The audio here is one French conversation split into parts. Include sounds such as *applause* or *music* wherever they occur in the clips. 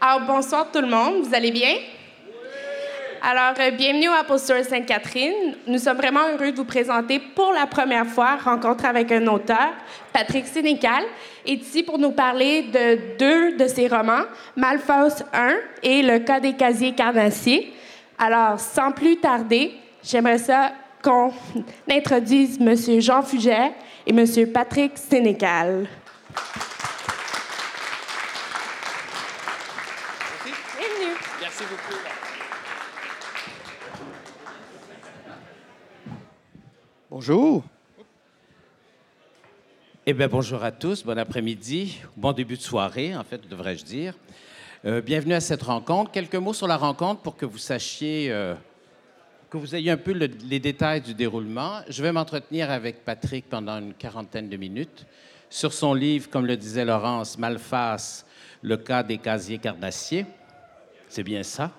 Alors, bonsoir tout le monde, vous allez bien? Alors, euh, bienvenue à Posture Sainte-Catherine. Nous sommes vraiment heureux de vous présenter pour la première fois Rencontre avec un auteur, Patrick Sénécal, est ici pour nous parler de deux de ses romans, Malfausse 1 et Le cas des casiers carnassiers. Alors, sans plus tarder, j'aimerais ça qu'on introduise M. Jean Fuget et M. Patrick Sénécal. Bienvenue. Merci beaucoup. Bonjour. Eh bien, bonjour à tous, bon après-midi, bon début de soirée, en fait, devrais-je dire. Euh, bienvenue à cette rencontre. Quelques mots sur la rencontre pour que vous sachiez, euh, que vous ayez un peu le- les détails du déroulement. Je vais m'entretenir avec Patrick pendant une quarantaine de minutes sur son livre, comme le disait Laurence, Malface, le cas des casiers carnassiers. C'est bien ça?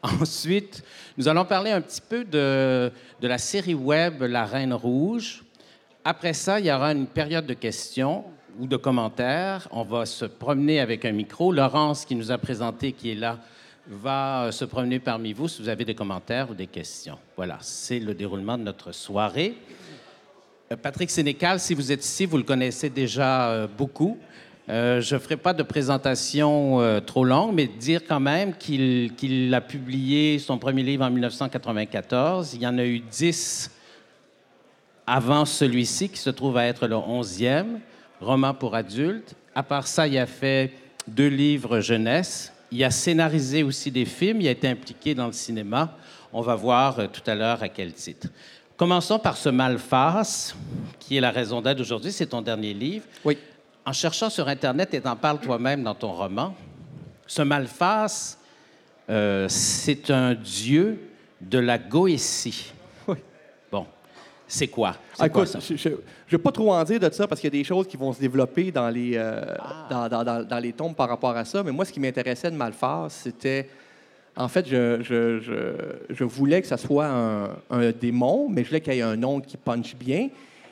*laughs* Ensuite, nous allons parler un petit peu de, la série web La Reine Rouge. Après ça, il y aura une période de questions ou de commentaires. On va se promener avec un micro. Laurence, qui nous a présenté, qui est là, va se promener parmi vous si vous avez des commentaires ou des questions. Voilà, c'est le déroulement de notre soirée. Euh, Patrick Sénécal, si vous êtes ici, vous le connaissez déjà euh, beaucoup. Euh, je ne ferai pas de présentation euh, trop longue, mais dire quand même qu'il a publié son premier livre en 1994. Il y en a eu dix avant celui-ci, qui se trouve à être le onzième, roman pour adultes. À part ça, il a fait deux livres jeunesse. Il a scénarisé aussi des films. Il a été impliqué dans le cinéma. On va voir euh, tout à l'heure à quel titre. Commençons par ce Malface, qui est la raison d'être aujourd'hui. C'est ton dernier livre. Oui. En cherchant sur Internet, et t'en parles toi-même dans ton roman, ce Malface, euh, c'est un dieu de la Goétie. Oui. Bon, c'est quoi? C'est Ah, quoi écoute, ça? je ne vais pas trop en dire de ça parce qu'il y a des choses qui vont se développer dans les, euh, dans, dans- dans- dans les tombes par rapport à ça. Mais moi, ce qui m'intéressait de Malface, c'était. En fait, je, je- je- je voulais que ça soit un, un démon, mais je voulais qu'il y ait un nom qui punch bien.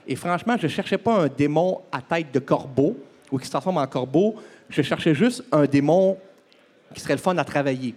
Et franchement, je ne cherchais pas un démon à tête de corbeau ou qui se transforme en corbeau. Je cherchais juste un démon qui serait le fun à travailler.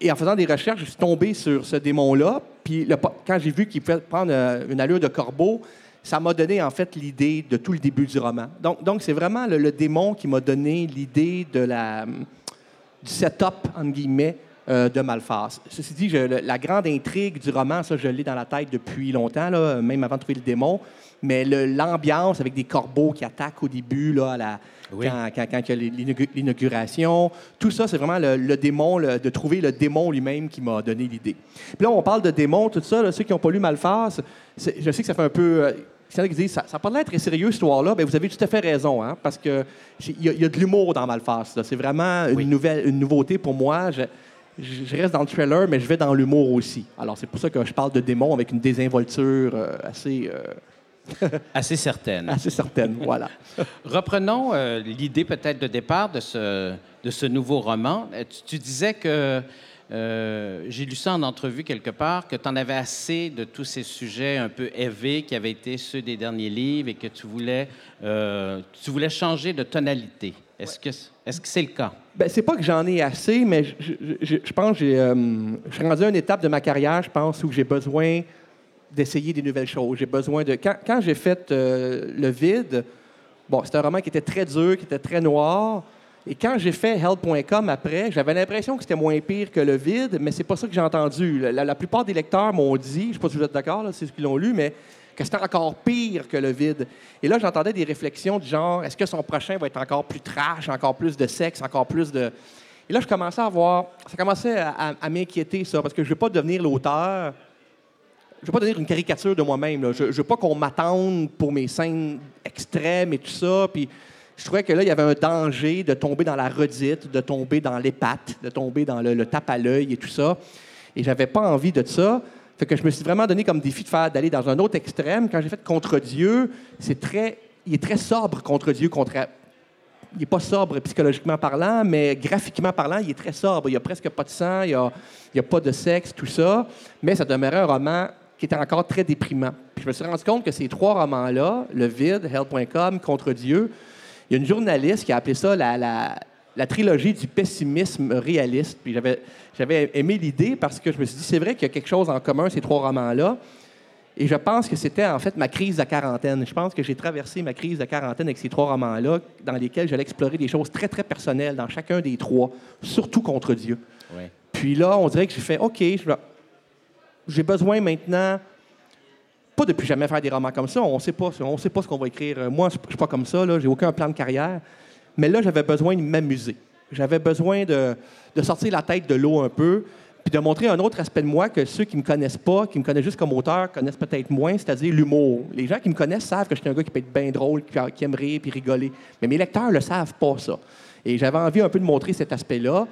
Et en faisant des recherches, je suis tombé sur ce démon-là. Puis quand j'ai vu qu'il pouvait prendre euh, une allure de corbeau, ça m'a donné en fait l'idée de tout le début du roman. Donc, donc c'est vraiment le, le démon qui m'a donné l'idée de la, du setup, entre guillemets, euh, de Malface. Ceci dit, je- la grande intrigue du roman, ça, je l'ai dans la tête depuis longtemps, là, même avant de trouver le démon. Mais l'ambiance avec des corbeaux qui attaquent au début, là, à la, Oui. quand, quand- quand il y a l'inaug- l'inauguration, tout ça, c'est vraiment le, le démon, le- de trouver le démon lui-même qui m'a donné l'idée. Puis là, on parle de démon, tout ça, là, ceux qui n'ont pas lu Malface, c'est- je sais que ça fait un peu... euh, en a qui disent, ça n'a pas l'air très sérieux, cette histoire-là. Bien, vous avez tout à fait raison, hein, parce qu'il y, y a de l'humour dans Malface. là. C'est vraiment une, Oui. nouvelle, une nouveauté pour moi. Je, je- reste dans le trailer, mais je vais dans l'humour aussi. Alors, c'est pour ça que je parle de démon avec une désinvolture euh, assez, euh, *laughs* Assez certaine. assez certaine. voilà. *laughs* Reprenons euh, l'idée peut-être de départ de ce, de ce nouveau roman. Tu, tu disais que, j'ai lu ça en entrevue quelque part, que tu en avais assez de tous ces sujets un peu élevés qui avaient été ceux des derniers livres et que tu voulais, tu voulais changer de tonalité. Est-ce que est-ce que c'est le cas? Ben, c'est pas que j'en ai assez, mais je, pense que j'ai, euh, je suis rendu à une étape de ma carrière, je pense, où j'ai besoin d'essayer des nouvelles choses. J'ai besoin de. Quand, j'ai fait euh, Le Vide, bon, c'était un roman qui était très dur, qui était très noir. Et quand j'ai fait Help.com après, j'avais l'impression que c'était moins pire que Le Vide, mais c'est pas ça que j'ai entendu. La, plupart des lecteurs m'ont dit, je sais pas si vous êtes d'accord, c'est ce qu'ils l'ont lu, mais que c'était encore pire que Le Vide. Et là, j'entendais des réflexions du genre, est-ce que son prochain va être encore plus trash, encore plus de sexe, encore plus de... Et là, je commençais à voir, ça commençait à, m'inquiéter, ça, parce que je ne veux pas devenir l'auteur je veux pas devenir une caricature de moi-même. Je, je veux pas qu'on m'attende pour mes scènes extrêmes et tout ça. Puis je trouvais que là, il y avait un danger de tomber dans la redite, de tomber dans l'épate, de tomber dans le, le tape à l'œil et tout ça. Et j'avais pas envie de ça. Fait que je me suis vraiment donné comme défi de faire d'aller dans un autre extrême. Quand j'ai fait contre Dieu, c'est très, il est très sobre contre Dieu, il n'est pas sobre psychologiquement parlant, mais graphiquement parlant, il est très sobre. Il n'y a presque pas de sang, il n'y a, a pas de sexe, tout ça. Mais ça demeurait un roman qui était encore très déprimant. Puis je me suis rendu compte que ces trois romans-là, Le Vide, Hell.com, Contre Dieu, il y a une journaliste qui a appelé ça la, la trilogie du pessimisme réaliste. Puis j'avais, j'avais aimé l'idée parce que je me suis dit, c'est vrai qu'il y a quelque chose en commun, ces trois romans-là. Et je pense que c'était en fait ma crise de quarantaine. Je pense que j'ai traversé ma crise de quarantaine avec ces trois romans-là, dans lesquels j'allais explorer des choses très, très personnelles dans chacun des trois, surtout contre Dieu. Puis là, on dirait que j'ai fait, OK, j'ai besoin maintenant, pas depuis jamais faire des romans comme ça, on ne sait pas, on sait pas ce qu'on va écrire. Moi, je ne suis pas comme ça, je n'ai aucun plan de carrière. Mais là, j'avais besoin de m'amuser. J'avais besoin de, sortir la tête de l'eau un peu, puis de montrer un autre aspect de moi que ceux qui me connaissent pas, qui me connaissent juste comme auteur, connaissent peut-être moins, c'est-à-dire l'humour. Les gens qui me connaissent savent que je suis un gars qui peut être bien drôle, qui, aime rire puis rigoler. Mais mes lecteurs le savent pas, ça. Et j'avais envie un peu de montrer cet aspect-là.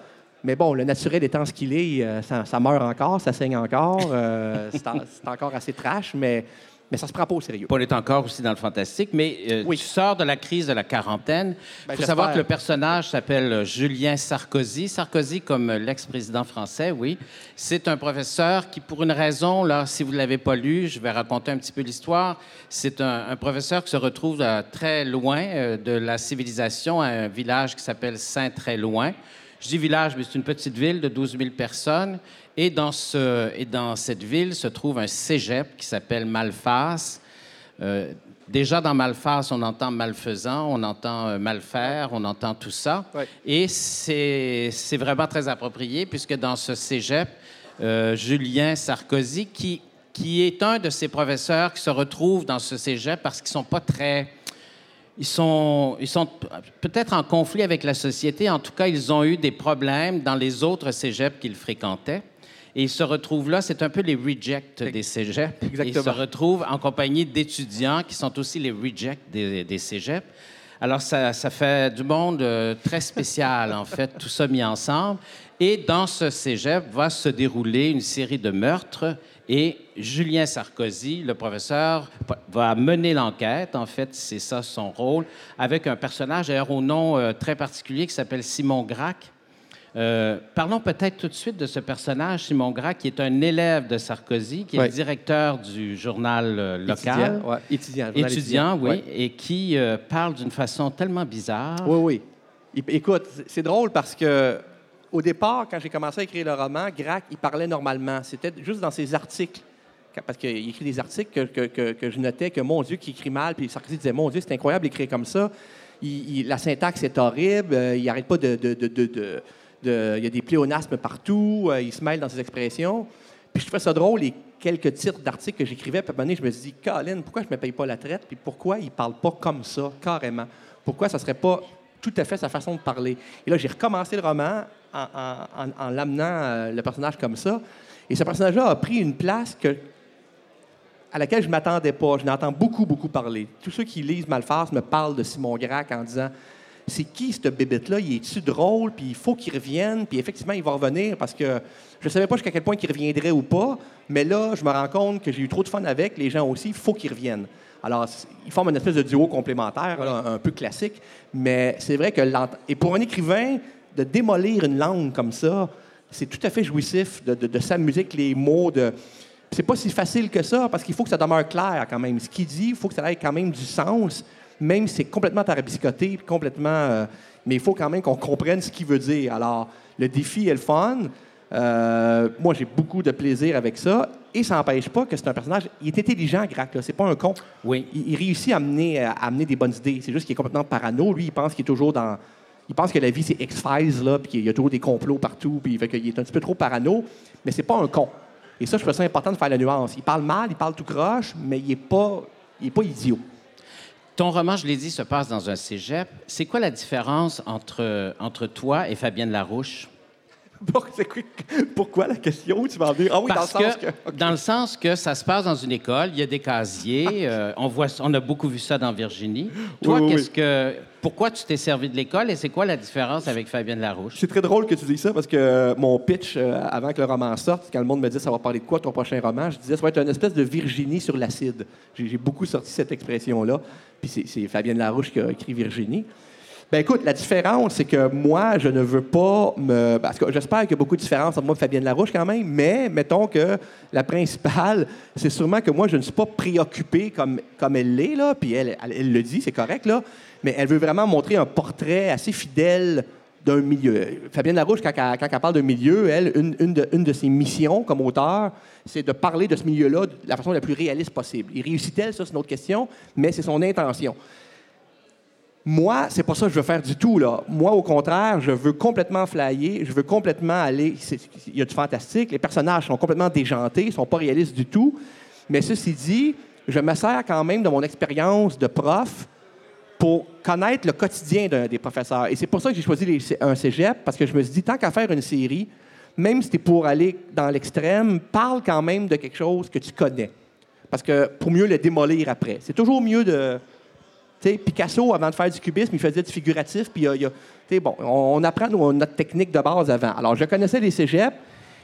Mais bon, le naturel étant ce qu'il est, euh, ça, meurt encore, ça saigne encore. Euh, c'est encore assez trash, mais mais ça se prend pas au sérieux. Paul est encore aussi dans le fantastique, mais euh, tu sors de la crise de la quarantaine. Il ben, faut savoir que le personnage s'appelle euh, Julien Sarkozy. Sarkozy comme euh, l'ex-président français, oui. C'est un professeur qui, pour une raison, là, si vous ne l'avez pas lu, je vais raconter un petit peu l'histoire. C'est un, professeur qui se retrouve très loin de la civilisation, à un village qui s'appelle Saint-Très-Loin. Je dis village, mais c'est une petite ville de 12 000 personnes. Et dans, ce, et dans cette ville se trouve un cégep qui s'appelle Malfas. Euh, déjà dans Malfas, on entend malfaisant, on entend euh, malfaire, on entend tout ça. Et c'est vraiment très approprié puisque dans ce cégep, euh, Julien Sarkozy, qui, qui est un de ces professeurs qui se retrouvent dans ce cégep parce qu'ils sont pas très ils sont, ils sont peut-être en conflit avec la société. En tout cas, ils ont eu des problèmes dans les autres cégeps qu'ils fréquentaient. Et ils se retrouvent là, c'est un peu les rejects des cégeps. Exactement. ils se retrouvent en compagnie d'étudiants qui sont aussi les rejects des, des cégeps. Alors, ça, ça, fait du monde euh, très spécial, en fait, tout ça mis ensemble. Et dans ce cégep va se dérouler une série de meurtres. Et Julien Sarkozy, le professeur, va mener l'enquête. En fait, c'est ça son rôle, avec un personnage, d'ailleurs, au nom euh, très particulier qui s'appelle Simon Grac euh, parlons peut-être tout de suite de ce personnage, Simon Gras, qui est un élève de Sarkozy, qui est le directeur du journal euh, local. Étudiant, étudiant, étudiant, oui, et qui euh, parle d'une façon tellement bizarre. Oui, oui. Écoute, c'est drôle parce que au départ, quand j'ai commencé à écrire le roman, Grac, il parlait normalement. C'était juste dans ses articles. Parce qu'il écrit des articles que, je notais que, mon Dieu, qui écrit mal. Puis Sarkozy disait, mon Dieu, c'est incroyable d'écrire comme ça. la syntaxe est horrible. il n'arrête pas de il y a des pléonasmes partout, euh, il se mêle dans ses expressions. Puis je trouvais ça drôle, les quelques titres d'articles que j'écrivais, à un moment donné, je me suis dit, Colin, pourquoi je ne me paye pas la traite, puis pourquoi il ne parle pas comme ça, carrément? Pourquoi ça ne serait pas tout à fait sa façon de parler? Et là, j'ai recommencé le roman en, l'amenant euh, le personnage comme ça. Et ce personnage-là a pris une place à laquelle je ne m'attendais pas. Je n'entends beaucoup, beaucoup parler. Tous ceux qui lisent Malface me parlent de Simon Grac en disant c'est qui cette bébête-là? Il est-tu drôle? Puis il faut qu'il revienne? Puis effectivement, il va revenir parce que je ne savais pas jusqu'à quel point il reviendrait ou pas. Mais là, je me rends compte que j'ai eu trop de fun avec. Les gens aussi, il faut qu'ils reviennent. Alors, ils forment une espèce de duo complémentaire, un peu classique. Mais c'est vrai que... Et pour un écrivain, de démolir une langue comme ça, c'est tout à fait jouissif de, de, s'amuser avec les mots. De... C'est pas si facile que ça, parce qu'il faut que ça demeure clair quand même. Ce qu'il dit, il faut que ça ait quand même du sens même si c'est complètement tarabiscoté, complètement. Euh, mais il faut quand même qu'on comprenne ce qu'il veut dire. Alors, le défi est le fun. Euh, moi, j'ai beaucoup de plaisir avec ça. Et ça n'empêche pas que c'est un personnage. Il est intelligent, Grac. C'est pas un con. Oui. Il, réussit à amener, à amener des bonnes idées. C'est juste qu'il est complètement parano. Lui, il pense qu'il est toujours dans. Il pense que la vie, c'est X-Files, là, puis qu'il y a toujours des complots partout, puis fait qu'il est un petit peu trop parano. Mais c'est pas un con. Et ça, je trouve ça important de faire la nuance. Il parle mal, il parle tout croche, mais il n'est pas, il est pas idiot. Ton roman, je l'ai dit, se passe dans un cégep. C'est quoi la différence entre, entre toi et Fabienne Larouche? *laughs* Pourquoi la question? Tu vas dire? Ah oui, Parce dans le sens que... Dans le sens que ça se passe dans une école, il y a des casiers. *laughs* Euh, on, voit, on a beaucoup vu ça dans Virginie. Toi, qu'est-ce que... Pourquoi tu t'es servi de l'école et c'est quoi la différence avec Fabienne Larouche? C'est très drôle que tu dises ça parce que mon pitch, euh, avant que le roman sorte, quand le monde me dit ça va parler de quoi ton prochain roman, je disais ça va être une espèce de Virginie sur l'acide. J'ai beaucoup sorti cette expression-là. Puis c'est Fabienne Larouche qui a écrit Virginie. Ben écoute, la différence, c'est que moi, je ne veux pas me. Parce que j'espère qu'il y a beaucoup de différences entre moi et Fabienne Larouche quand même, mais mettons que la principale, c'est sûrement que moi, je ne suis pas préoccupé comme, comme elle l'est, là, puis elle, elle, le dit, c'est correct, là, mais elle veut vraiment montrer un portrait assez fidèle d'un milieu. Fabienne Larouche, quand, quand elle parle d'un milieu, elle, une, une de, ses missions comme auteur, c'est de parler de ce milieu-là de la façon la plus réaliste possible. Il réussit-elle, ça, c'est une autre question, mais c'est son intention. Moi, c'est pas ça que je veux faire du tout. Là. Moi, au contraire, je veux complètement flyer, je veux complètement aller. Il y a du fantastique, les personnages sont complètement déjantés, ils sont pas réalistes du tout. Mais ceci dit, je me sers quand même de mon expérience de prof pour connaître le quotidien des professeurs. Et c'est pour ça que j'ai choisi un cégep, parce que je me suis dit, tant qu'à faire une série, même si tu pour aller dans l'extrême, parle quand même de quelque chose que tu connais. Parce que pour mieux le démolir après. C'est toujours mieux de. Tu sais, Picasso, avant de faire du cubisme, il faisait du figuratif, puis il y a- bon, on, apprend notre technique de base avant. Alors, je connaissais les cégeps,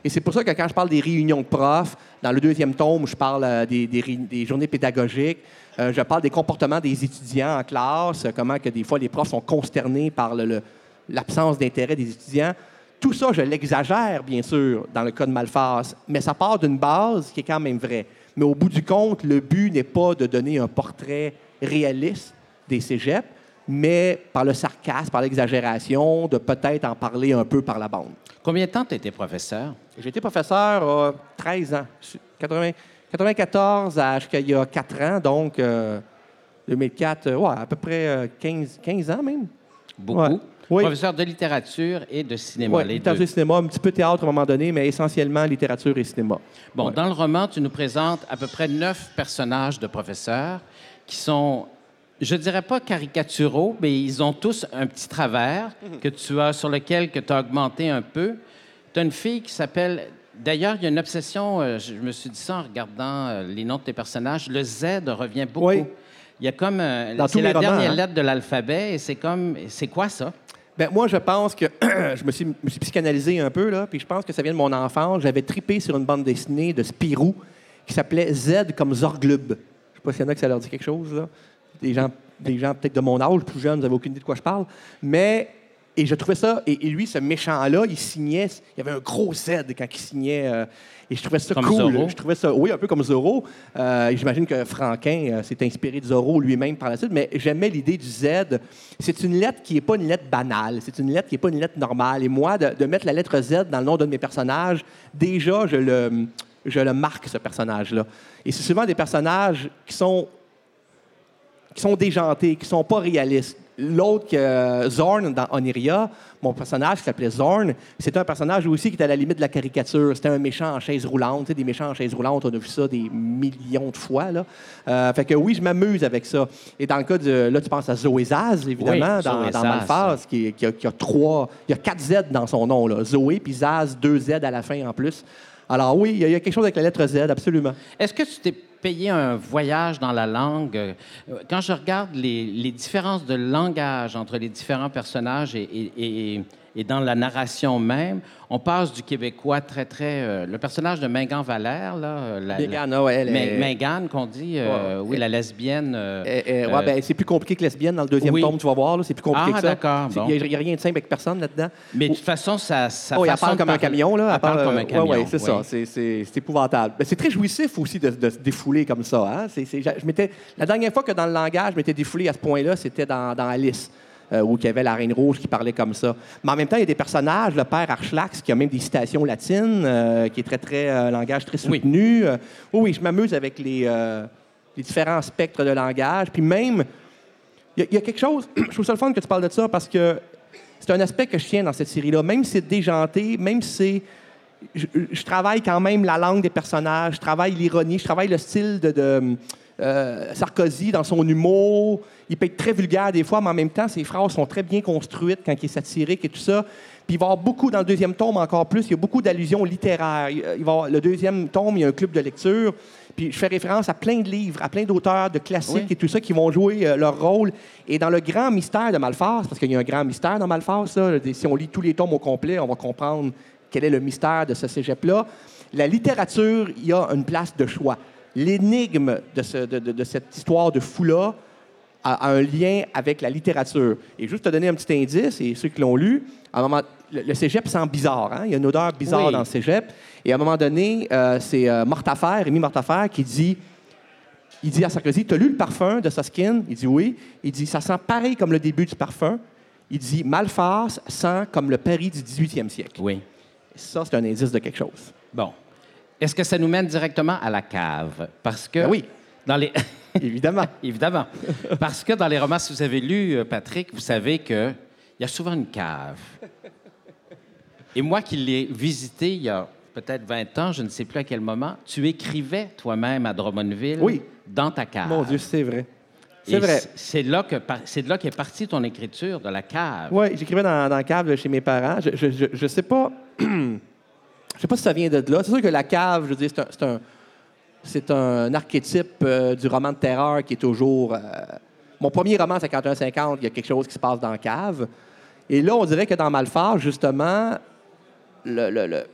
et c'est pour ça que quand je parle des réunions de profs, dans le deuxième tome, je parle euh, des, journées pédagogiques, euh, je parle des comportements des étudiants en classe, euh, comment que des fois les profs sont consternés par l'absence d'intérêt des étudiants. Tout ça, je l'exagère, bien sûr, dans le cas de Malphas, mais ça part d'une base qui est quand même vraie. Mais au bout du compte, le but n'est pas de donner un portrait réaliste des cégeps, mais par le sarcasme, par l'exagération, de peut-être en parler un peu par la bande. Combien de temps tu étais professeur? J'ai été professeur euh, 13 ans. 80 94 à jusqu'à il y a 4 ans, donc euh, 2004, euh, ouais, à peu près euh, 15, 15 ans même. Beaucoup. Ouais. Oui. Professeur de littérature et de cinéma, Oui, les littérature deux. et cinéma, un petit peu théâtre à un moment donné, mais essentiellement littérature et cinéma. Bon, Ouais. dans le roman, tu nous présentes à peu près neuf personnages de professeurs qui sont, je dirais pas caricaturaux, mais ils ont tous un petit travers Mhm. que tu as, sur lequel que tu as augmenté un peu. Tu as une fille qui s'appelle. D'ailleurs, il y a une obsession, euh, je me suis dit ça en regardant euh, les noms de tes personnages. Le Z revient beaucoup. Oui. Il y a comme. euh, Dans c'est la romans, dernière hein. lettre de l'alphabet et c'est comme. C'est quoi ça? Ben, moi, je pense que *clears throat* je me suis, me suis psychanalysé un peu, là, puis je pense que ça vient de mon enfance. J'avais tripé sur une bande dessinée de Spirou qui s'appelait Z comme Zorglub. Je sais pas s'il y en a que ça leur dit quelque chose, là. Des gens, des gens peut-être de mon âge, plus jeunes, vous n'avez aucune idée de quoi je parle. Mais, et je trouvais ça, et, et lui, ce méchant-là, il signait, il y avait un gros Z quand il signait. euh, et je trouvais ça Comme cool. Zorro? Je trouvais ça, oui, un peu comme Zorro. Euh, J'imagine que Franquin euh, s'est inspiré de Zorro lui-même par la suite, mais j'aimais l'idée du Z. C'est une lettre qui n'est pas une lettre banale, c'est une lettre qui n'est pas une lettre normale. Et moi, de, de mettre la lettre Z dans le nom d'un de mes personnages, déjà, je le, je le marque, ce personnage-là. Et c'est souvent des personnages qui sont qui sont déjantés, qui sont pas réalistes. L'autre, que Zorn dans Oniria, mon personnage qui s'appelait Zorn, c'était un personnage aussi qui était à la limite de la caricature. C'était un méchant en chaise roulante. Tu sais, des méchants en chaise roulante, on a vu ça des millions de fois. Là. Euh, fait que oui, je m'amuse avec ça. Et dans le cas de. Là, tu penses à Zoé Zaz, évidemment, Oui, dans, Zoé dans Zaz. Malphas, qui, qui a, qui a trois. Il y a quatre Z dans son nom. Là. Zoé, puis Zaz, deux Z à la fin en plus. Alors oui, il y, y a quelque chose avec la lettre Z, absolument. Est-ce que tu t'es payé un voyage dans la langue? Euh, Quand je regarde les, différences de langage entre les différents personnages et- et dans la narration même, on passe du québécois très, très... euh, le personnage de Mingan Valère, là... euh, la- Mégane, la- ah elle est- Mégane, qu'on dit, euh, Ouais. oui, la lesbienne... euh, Eh, eh, ouais, ben, c'est plus compliqué que lesbienne dans le deuxième oui. tome, tu vas voir. là, C'est plus compliqué Ah, que ça. d'accord, C'est- bon. Il n'y a, rien de simple avec personne là-dedans. mais de toute façon, ça... ça Oh, elle parle comme un camion. Là. Elle parle comme un camion, ouais, ouais, c'est ça. C'est- épouvantable. Ben, c'est très jouissif aussi de, de se défouler comme ça. Hein? C'est- c'est- je la dernière fois que dans le langage, je m'étais défoulé à ce point-là, c'était dans, dans Alice. Euh, où il y avait la Reine Rouge qui parlait comme ça. Mais en même temps, il y a des personnages, le père Archlax, qui a même des citations latines, euh, qui est très, très, euh, langage très soutenu. Euh, oui, oui, je m'amuse avec les, les différents spectres de langage. Puis même, il y, a- il y a quelque chose, *clears throat* je trouve ça le fun que tu parles de ça parce que c'est un aspect que je tiens dans cette série-là. Même si c'est déjanté, même si c'est. Je, je travaille quand même la langue des personnages, je travaille l'ironie, je travaille le style de, de, euh, Sarkozy dans son humour. Il peut être très vulgaire des fois, mais en même temps, ses phrases sont très bien construites quand il est satirique et tout ça. Puis il va y avoir beaucoup, dans le deuxième tome encore plus, il y a beaucoup d'allusions littéraires. Il il va y avoir- le deuxième tome, il y a un club de lecture. Puis je fais référence à plein de livres, à plein d'auteurs, de classiques Oui. et tout ça qui vont jouer euh, leur rôle. Et dans le grand mystère de Malphas, parce qu'il y a un grand mystère dans ça, des- si on lit tous les tomes au complet, on va comprendre quel est le mystère de ce cégep-là. La littérature, il y a une place de choix. L'énigme de, ce- de- de- de cette histoire de fou-là a, a un lien avec la littérature. Et juste te donner un petit indice, et ceux qui l'ont lu, à un moment, le, le cégep sent bizarre. hein? Il y a une odeur bizarre Oui. dans le cégep. Et à un moment donné, euh, c'est euh, Mortafer, Rémi Mortafer, qui dit il dit à Sarkozy, t'as lu le parfum de Soskin? Il dit oui. Il dit, ça sent pareil comme le début du parfum. Il dit Malphas sent comme le Paris du 18e siècle. Oui. Ça, c'est un indice de quelque chose. Bon. Est-ce que ça nous mène directement à la cave? Parce que. Ben oui. Dans les... *laughs* Évidemment. *laughs* Évidemment. Parce que dans les romans, si vous avez lu, euh, Patrick, vous savez qu'il y a souvent une cave. Et moi qui l'ai visité il y a peut-être 20 ans, je ne sais plus à quel moment, tu écrivais toi-même à Drummondville Oui. dans ta cave. Mon Dieu, c'est vrai. C'est vrai. C'est là que c'est de là qu'est partie ton écriture, de la cave. Oui, j'écrivais dans, dans le cave chez mes parents. Je, je sais pas. *clears throat* je sais pas si ça vient de là. C'est sûr que la cave, je veux dire, c'est un, archétype euh, du roman de terreur qui est toujours. euh, mon premier roman, 51-50, il y a quelque chose qui se passe dans la cave. Et là, on dirait que dans Malphare, justement,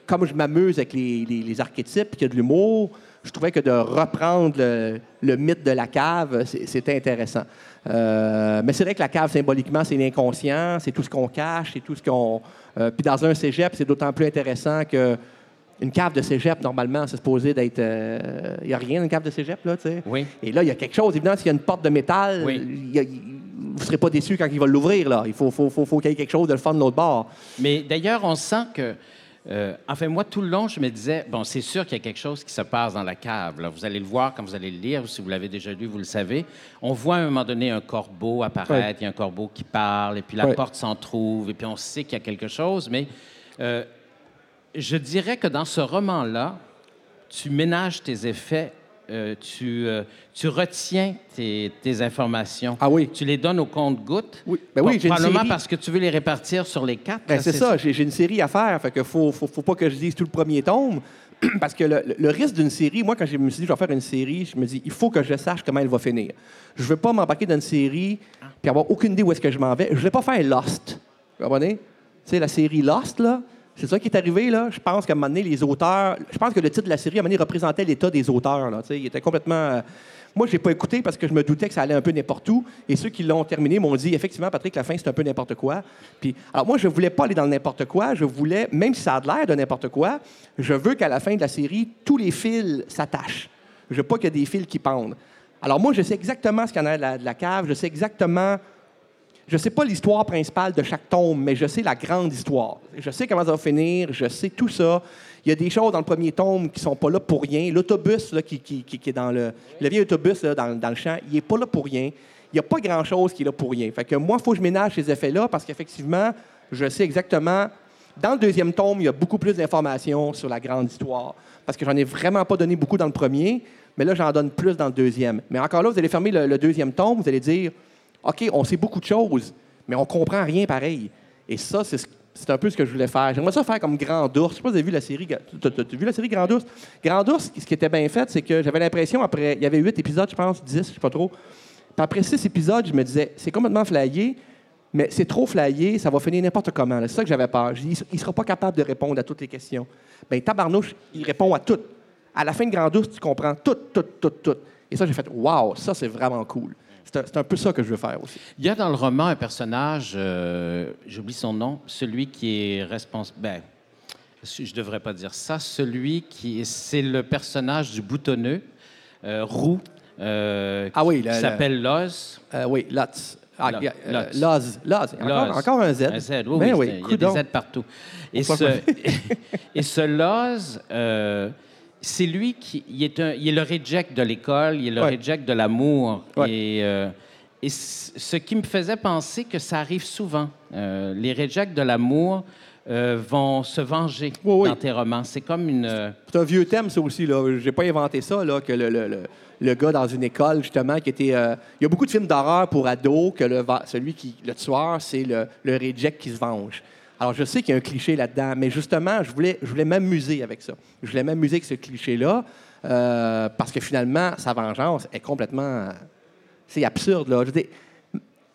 comme je m'amuse avec les, archétypes, qu'il y a de l'humour, je trouvais que de reprendre le, mythe de la cave, c'était intéressant. Euh, mais c'est vrai que la cave, symboliquement, c'est l'inconscient, c'est tout ce qu'on cache, c'est tout ce qu'on... euh, puis dans un cégep, c'est d'autant plus intéressant que une cave de cégep, normalement, c'est supposé d'être... Il n'y a rien dans une cave de cégep, là, tu sais. Oui. Et là, il y a quelque chose. Évidemment, s'il y a une porte de métal, Oui. il y a- il- vous ne serez pas déçu quand il va l'ouvrir, là. Il faut, faut, faut, faut qu'il y ait quelque chose de le fun de l'autre bord. Mais d'ailleurs, on sent que. Euh, enfin, moi, tout le long, je me disais, bon, c'est sûr qu'il y a quelque chose qui se passe dans la cave. là. Vous allez le voir quand vous allez le lire, ou si vous l'avez déjà lu, vous le savez. On voit à un moment donné un corbeau apparaître, Ouais. il y a un corbeau qui parle, et puis la Ouais. porte s'en trouve, et puis on sait qu'il y a quelque chose. Mais euh, je dirais que dans ce roman-là, tu ménages tes effets, euh, tu, euh, tu retiens tes, tes informations. Ah oui. Tu les donnes au compte-gouttes. Oui. Ben oui, j'ai une Probablement série. parce que tu veux les répartir sur les quatre. Ben, c'est ça, j'ai j'ai une série à faire. Fait que faut, faut, faut pas que je dise tout le premier tome. *clears throat* Parce que le, le- risque d'une série, moi, quand je me suis dit, je vais faire une série, je me dis, il faut que je sache comment elle va finir. Je veux pas m'embarquer dans une série puis avoir aucune idée où est-ce que je m'en vais. Je voulais pas faire Lost. Vous comprenez? Tu sais, la série Lost, là, c'est ça qui est arrivé, là. Je pense qu'à un moment donné, les auteurs... Je pense que le titre de la série, à un moment donné, représentait l'état des auteurs, là. Il était complètement... euh, Moi, j'ai pas écouté parce que je me doutais que ça allait un peu n'importe où. Et ceux qui l'ont terminé m'ont dit, effectivement, Patrick, la fin, c'est un peu n'importe quoi. Puis, alors moi, je voulais pas aller dans le n'importe quoi. Je voulais, même si ça a l'air de n'importe quoi, je veux qu'à la fin de la série, tous les fils s'attachent. Je veux pas qu'il y ait des fils qui pendent. Alors moi, je sais exactement ce qu'il y en a de de la cave. Je sais exactement je sais pas l'histoire principale de chaque tome, mais je sais la grande histoire. Je sais comment ça va finir, je sais tout ça. Il y a des choses dans le premier tome qui sont pas là pour rien. L'autobus qui, qui- qui- qui est dans le... Le vieil autobus là, dans, dans le champ, il est pas là pour rien. Il n'y a pas grand-chose qui est là pour rien. Fait que moi, il faut que je ménage ces effets-là parce qu'effectivement, je sais exactement... Dans le deuxième tome, il y a beaucoup plus d'informations sur la grande histoire. Parce que j'en ai vraiment pas donné beaucoup dans le premier, mais là, j'en donne plus dans le deuxième. Mais encore là, vous allez fermer le, le deuxième tome, vous allez dire OK, on sait beaucoup de choses, mais on comprend rien pareil. Et ça, c'est ce- c'est un peu ce que je voulais faire. J'aimerais ça faire comme Grand Ours. Je sais pas si vous avez vu la série. T'as vu la série Grand Ours? Grand Ours, ce qui était bien fait, c'est que j'avais l'impression, après, il y avait huit épisodes, je pense, dix, je sais pas trop. Puis après six épisodes, je me disais, c'est complètement flyé, mais c'est trop flyé, ça va finir n'importe comment. C'est ça que j'avais peur. Il sera pas capable de répondre à toutes les questions. Bien, Tabarnouche, il répond à toutes. À la fin de Grand Ours, tu comprends tout, tout, tout, tout. Et ça, j'ai fait, waouh, ça, c'est vraiment cool. C'est un, peu ça que je veux faire aussi. Il y a dans le roman un personnage, euh, j'oublie son nom, celui qui est responsable. Ben, je ne devrais pas dire ça. Celui qui est, c'est le personnage du boutonneux, euh, roux, euh, Ah oui, qui le- le- s'appelle Loz. Euh, oui, Lotz. Ah. Loz. Loz. Encore, Loz. encore un Z. Un Z, oui, Ben oui, c'est- il y a des Z partout. Et On ce, *laughs* et ce Loz, c'est lui qui il est, un- il est le reject de l'école, il est le Ouais. reject de l'amour. Ouais. Et, euh, et ce qui me faisait penser que ça arrive souvent. Euh, les rejects de l'amour euh, vont se venger Oui, oui. dans tes romans. C'est comme une... C'est un vieux thème, ça aussi. Là. J'ai pas inventé ça, là, que le, le- le- le gars dans une école, justement, qui était. Il y a beaucoup de films d'horreur pour ados que celui qui. Le tueur, c'est le, le reject qui se venge. Alors, je sais qu'il y a un cliché là-dedans, mais justement, je voulais, je voulais m'amuser avec ça. Je voulais m'amuser avec ce cliché-là, euh, parce que finalement, sa vengeance est complètement. C'est absurde, là. Je dire,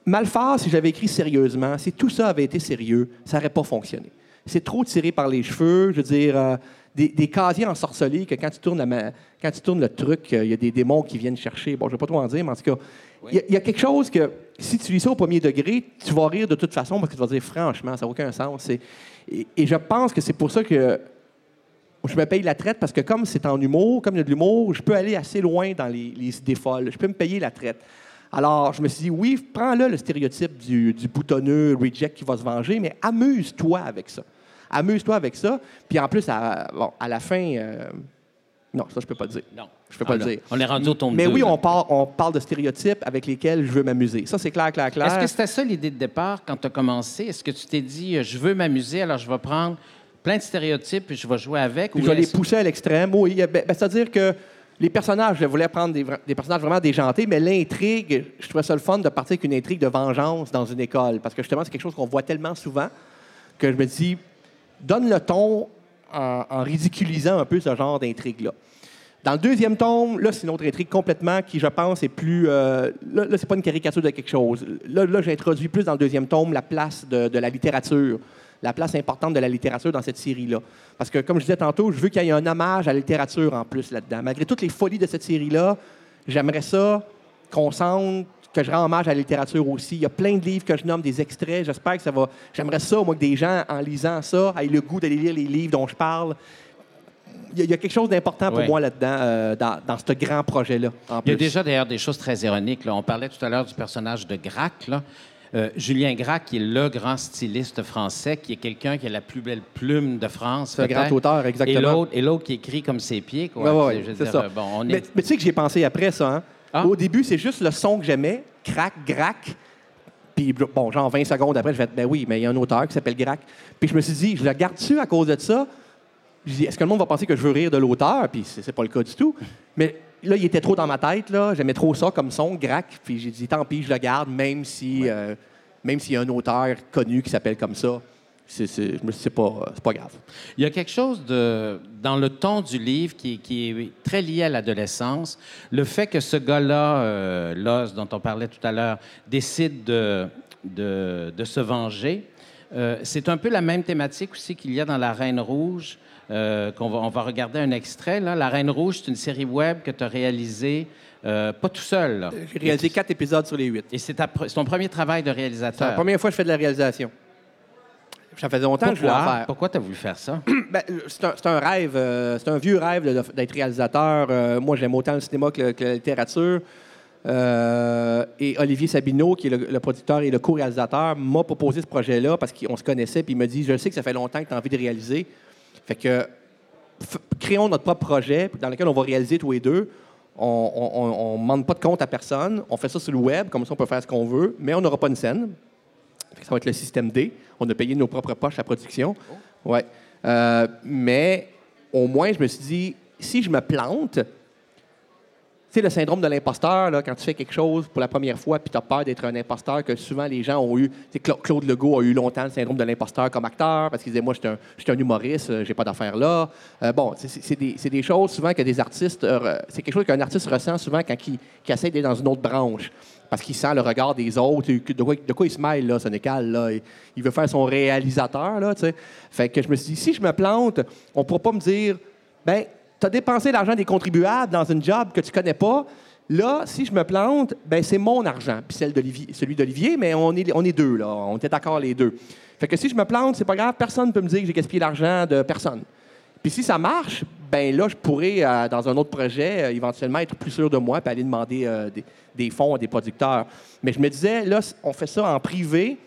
Malphare, si j'avais écrit sérieusement, si tout ça avait été sérieux, ça n'aurait pas fonctionné. C'est trop tiré par les cheveux, je veux dire, euh, des, des casiers ensorcelés que quand tu tournes, la ma- quand tu tournes le truc, euh, il y a des démons qui viennent chercher. Bon, je ne vais pas trop en dire, mais en tout cas, il y a- il y, a quelque chose que, si tu lis ça au premier degré, tu vas rire de toute façon parce que tu vas dire, franchement, ça n'a aucun sens. Et je pense que c'est pour ça que je me paye la traite parce que comme c'est en humour, comme il y a de l'humour, je peux aller assez loin dans les, les idées folles. Je peux me payer la traite. Alors, je me suis dit, oui, prends-le, le stéréotype du, du boutonneux reject qui va se venger, mais amuse-toi avec ça. Amuse-toi avec ça. Puis en plus, à, bon, à la fin, euh, non, ça, je peux pas le dire. Non. Je peux pas Ah, le là, dire. On est rendu au tombe Mais deux, oui, là. on, parle, on parle de stéréotypes avec lesquels je veux m'amuser. Ça, c'est clair, clair, clair. Est-ce que c'était ça l'idée de départ quand tu as commencé? Est-ce que tu t'es dit, euh, je veux m'amuser, alors je vais prendre plein de stéréotypes et je vais jouer avec? je ou vais les pousser à l'extrême? Oui, ben, ben, c'est-à-dire que les personnages, je voulais prendre des, des personnages vraiment déjantés, mais l'intrigue, je trouvais ça le fun de partir avec une intrigue de vengeance dans une école. Parce que justement, c'est quelque chose qu'on voit tellement souvent que je me dis, donne le ton en, ridiculisant un peu ce genre d'intrigue-là. Dans le deuxième tome, là, c'est une autre intrigue complètement qui, je pense, est plus. euh, là, là c'est pas une caricature de quelque chose. Là, là j'introduis plus dans le deuxième tome la place de la littérature, la place importante de la littérature dans cette série-là. Parce que, comme je disais tantôt, je veux qu'il y ait un hommage à la littérature en plus là-dedans. Malgré toutes les folies de cette série-là, j'aimerais ça qu'on sente que je rends hommage à la littérature aussi. Il y a plein de livres que je nomme des extraits. J'espère que ça va. J'aimerais ça, moi, que des gens, en lisant ça, aient le goût d'aller lire les livres dont je parle. Il y a, il y a quelque chose d'important pour moi là-dedans, euh, dans, dans ce grand projet-là. Il y a déjà d'ailleurs des choses très ironiques. là. On parlait tout à l'heure du personnage de Grac. là. Euh, Julien Grac, qui est le grand styliste français, qui est quelqu'un qui a la plus belle plume de France. Peut-être. grand auteur, exactement. et l'autre qui écrit comme ses pieds. Quoi. C'est ça. Bon, on mais, mais tu sais que j'ai pensé après ça. Hein? Ah. Au début, c'est juste le son que j'aimais, crac, grac. Puis, bon, genre 20 secondes après, je vais être, ben oui, mais il y a un auteur qui s'appelle Grac. Puis je me suis dit, je le garde dessus à cause de ça? Je dis, est-ce que le monde va penser que je veux rire de l'auteur? Puis c'est c'est pas le cas du tout. Mais là, il était trop dans ma tête, là. J'aimais trop ça comme son, Grac. Puis j'ai dit, tant pis, je le garde, même si, euh, même s'il y a un auteur connu qui s'appelle comme ça. C'est, pas, c'est pas grave. Il y a quelque chose de, dans le ton du livre qui, qui est très lié à l'adolescence. Le fait que ce gars-là, euh, Loz, dont on parlait tout à l'heure, décide de, de, de se venger, euh, c'est un peu la même thématique aussi qu'il y a dans La Reine Rouge, euh, qu'on va, on va regarder un extrait. Là. La Reine Rouge, c'est une série web que tu as réalisée, euh, pas tout seul. là. J'ai réalisé quatre épisodes sur les huit. Et c'est, ta pre- c'est ton premier travail de C'est la réalisateur. première fois que je fais de la réalisation. Ça faisait longtemps que je voulais en Pourquoi? faire. Pourquoi tu as voulu faire ça? *clears throat* Ben, c'est un, rêve, euh, c'est un vieux rêve d'être réalisateur. Euh, moi, j'aime autant le cinéma que, le- que la littérature. Euh, et Olivier Sabineau, qui est le, le producteur et le co-réalisateur, m'a proposé ce projet-là parce qu'on se connaissait. Puis il m'a dit Je sais que ça fait longtemps que tu as envie de réaliser. Fait que créons notre propre projet dans lequel on va réaliser tous les deux. On ne demande pas de compte à personne. On fait ça sur le web, comme ça on peut faire ce qu'on veut, mais on n'aura pas une scène. Ça va être le système D. On a payé nos propres poches la production. Ouais. Euh, mais au moins, je me suis dit, si je me plante, tu sais, le syndrome de l'imposteur, là, quand tu fais quelque chose pour la première fois puis tu as peur d'être un imposteur, que souvent les gens ont eu. Claude Legault a eu longtemps le syndrome de l'imposteur comme acteur parce qu'il disait Moi, je suis un, un humoriste, euh, j'ai pas d'affaires là. Euh, bon, c'est- des, choses souvent que des artistes. c'est quelque chose qu'un artiste ressent souvent quand il, essaie d'être dans une autre branche. Parce qu'il sent le regard des autres. De quoi, il se mêle, là, Sénécal, là? Il, veut faire son réalisateur, là, tu sais. Fait que je me suis dit, si je me plante, on ne pourra pas me dire, ben, tu as dépensé l'argent des contribuables dans une job que tu connais pas. Là, si je me plante, ben, c'est mon argent, puis celui d'Olivier, mais on est, on est deux, là. On était d'accord les deux. Fait que si je me plante, c'est pas grave, personne ne peut me dire que j'ai gaspillé l'argent de personne. Puis si ça marche, ben là, je pourrais, euh, dans un autre projet, euh, éventuellement être plus sûr de moi puis aller demander euh, des, des fonds à des producteurs. Mais je me disais, là, on fait ça en privé,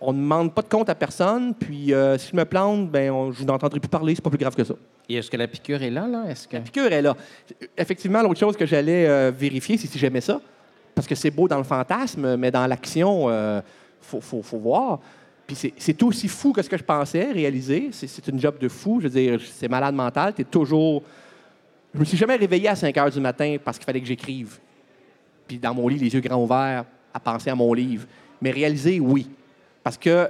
on ne demande pas de compte à personne, puis si je me plante, ben on- je n'entendrai plus parler, c'est pas plus grave que ça. Et est-ce que la piqûre est là? là? Est-ce que... La piqûre est là. Effectivement, l'autre chose que j'allais vérifier, c'est si j'aimais ça. Parce que c'est beau dans le fantasme, mais dans l'action, il faut, faut- faut voir. Puis c'est- aussi fou que ce que je pensais réaliser. C'est une job de fou. Je veux dire, c'est malade mental. Tu es toujours. Je me suis jamais réveillé à 5 heures du matin parce qu'il fallait que j'écrive. Puis dans mon lit, les yeux grands ouverts, à penser à mon livre. Mais réaliser, oui. Parce que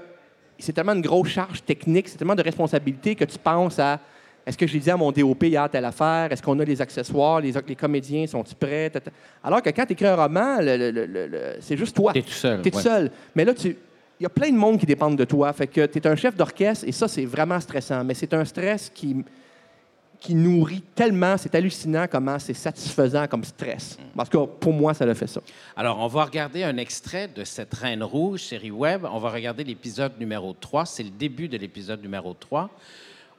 c'est tellement une grosse charge technique, c'est tellement de responsabilité que tu penses à est-ce que j'ai dit à mon DOP hier telle affaire? Est-ce qu'on a les accessoires? Les, les comédiens sont-ils prêts? Alors que quand tu écris un roman, c'est juste toi. T'es tout seul, Tu es tout seul. Mais là, tu. Il y a plein de monde qui dépendent de toi. Fait que tu es un chef d'orchestre et ça, c'est vraiment stressant. Mais c'est un stress qui, qui nourrit tellement, c'est hallucinant comment c'est satisfaisant comme stress. Parce que pour moi, ça le fait ça. Alors, on va regarder un extrait de cette Reine Rouge, série web. On va regarder l'épisode numéro 3. C'est le début de l'épisode numéro 3.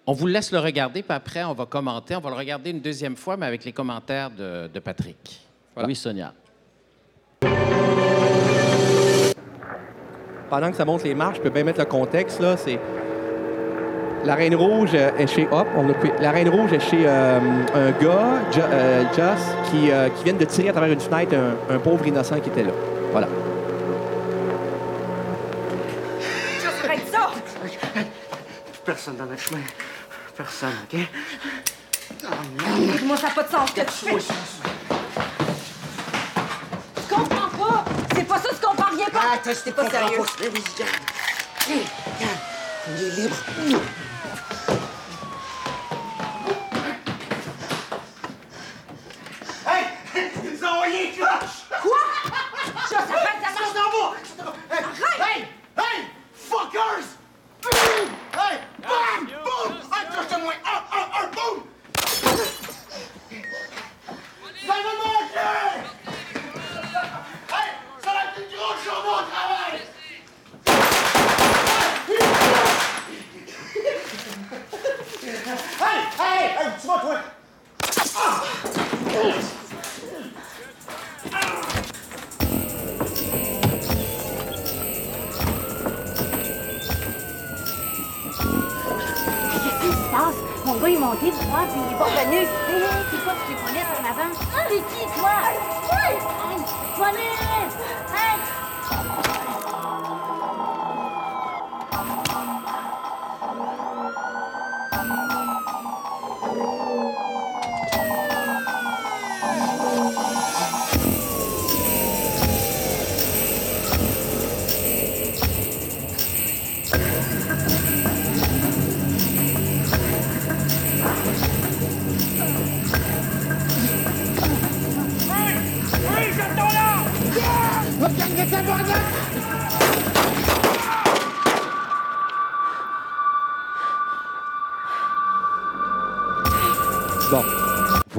On vous laisse le regarder, puis après, on va commenter. On va le regarder une deuxième fois, mais avec les commentaires de, de Patrick. Voilà. Oui, Sonia. Pendant que ça monte les marches, je peux bien mettre le contexte. Là, c'est... La Reine Rouge euh, est chez Hop. On a La Reine Rouge est chez euh, un gars, euh, Just, qui, euh, qui vient de tirer à travers une fenêtre un, un pauvre innocent qui était là. Voilà. Arrête ça! Personne dans notre chemin. Personne, OK? Moi, ça n'a pas de sens que tu fais. Je comprends pas! C'est pas ça, tu comprends rien pas! Ah, t'as- T'es pas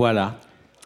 Voilà.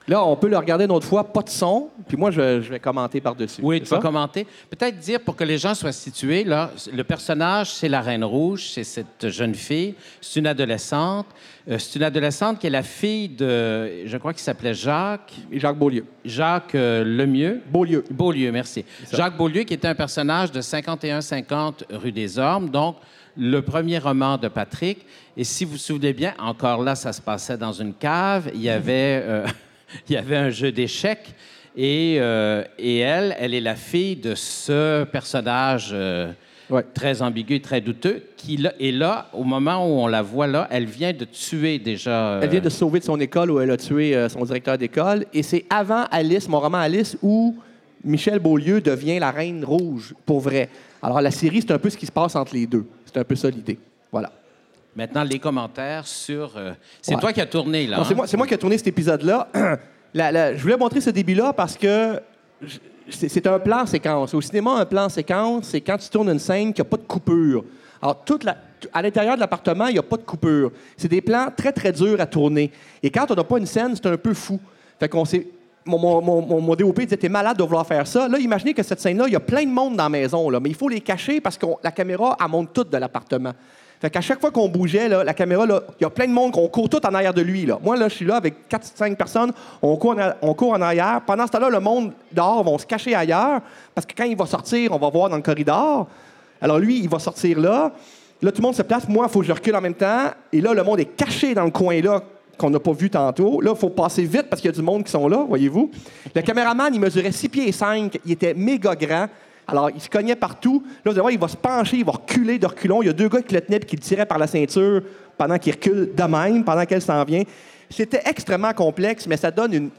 Là, on peut le regarder une autre fois, pas de son, puis moi, je, je vais commenter par-dessus. Oui, tu vas commenter. Peut-être dire pour que les gens soient situés, là, le personnage, c'est la Reine Rouge, c'est cette jeune fille. C'est une adolescente. Euh, c'est une adolescente qui est la fille de, je crois qu'il s'appelait Jacques, Jacques Beaulieu. Jacques euh, Lemieux. Beaulieu. Beaulieu, merci. Jacques Beaulieu, qui était un personnage de 51-50 rue des Ormes, donc le premier roman de Patrick. Et si vous vous souvenez bien, encore là, ça se passait dans une cave. Il y avait, euh, *laughs* il y avait un jeu d'échecs. Et, euh, et elle, elle est la fille de ce personnage euh, Ouais. très ambigu et très douteux. Qui là, et là, au moment où on la voit là, elle vient de tuer déjà. euh, Elle vient de se sauver de son école où elle a tué son directeur d'école. Et c'est avant Alice, mon roman Alice, où Michel Beaulieu devient la reine rouge, pour vrai. Alors, la série, c'est un peu ce qui se passe entre les deux. C'est un peu ça l'idée. Voilà. Maintenant, les commentaires sur. euh, c'est Ouais. toi qui as tourné, là. Non, c'est hein? moi, c'est moi qui ai tourné cet épisode-là. *clears throat* La- la- je voulais montrer ce début-là parce que je- c'est c'est un plan séquence. Au cinéma, un plan séquence, c'est quand tu tournes une scène qui n'a pas de coupure. Alors, toute la- t- à l'intérieur de l'appartement, il n'y a pas de coupure. C'est des plans très, très durs à tourner. Et quand on n'a pas une scène, c'est un peu fou. Fait qu'on s'est. Mon, mon, mon, DOP disait malade de vouloir faire ça. Là, imaginez que cette scène-là, il y a plein de monde dans la maison, mais il faut les cacher parce que la caméra, elle monte toute de l'appartement. Fait qu'à chaque fois qu'on bougeait, la caméra, il y a plein de monde qu'on court tout en arrière de lui. Moi, là, je suis là avec 4-5 personnes, on court, en, on court en arrière. Pendant ce temps-là, le monde dehors va se cacher ailleurs parce que quand il va sortir, on va voir dans le corridor. Alors lui, il va sortir là. Là, tout le monde se place. Moi, il faut que je recule en même temps. Et là, le monde est caché dans le coin là qu'on n'a pas vu tantôt. Là, il faut passer vite parce qu'il y a du monde qui sont là, voyez-vous. Le caméraman, il mesurait 6 pieds et 5. Il était méga grand. Alors, il se cognait partout. Là, vous allez voir, il va se pencher, il va reculer de reculons. Il y a deux gars qui le tenaient et qui le tiraient par la ceinture pendant qu'il recule de même, pendant qu'elle s'en vient. C'était extrêmement complexe, mais ça donne une,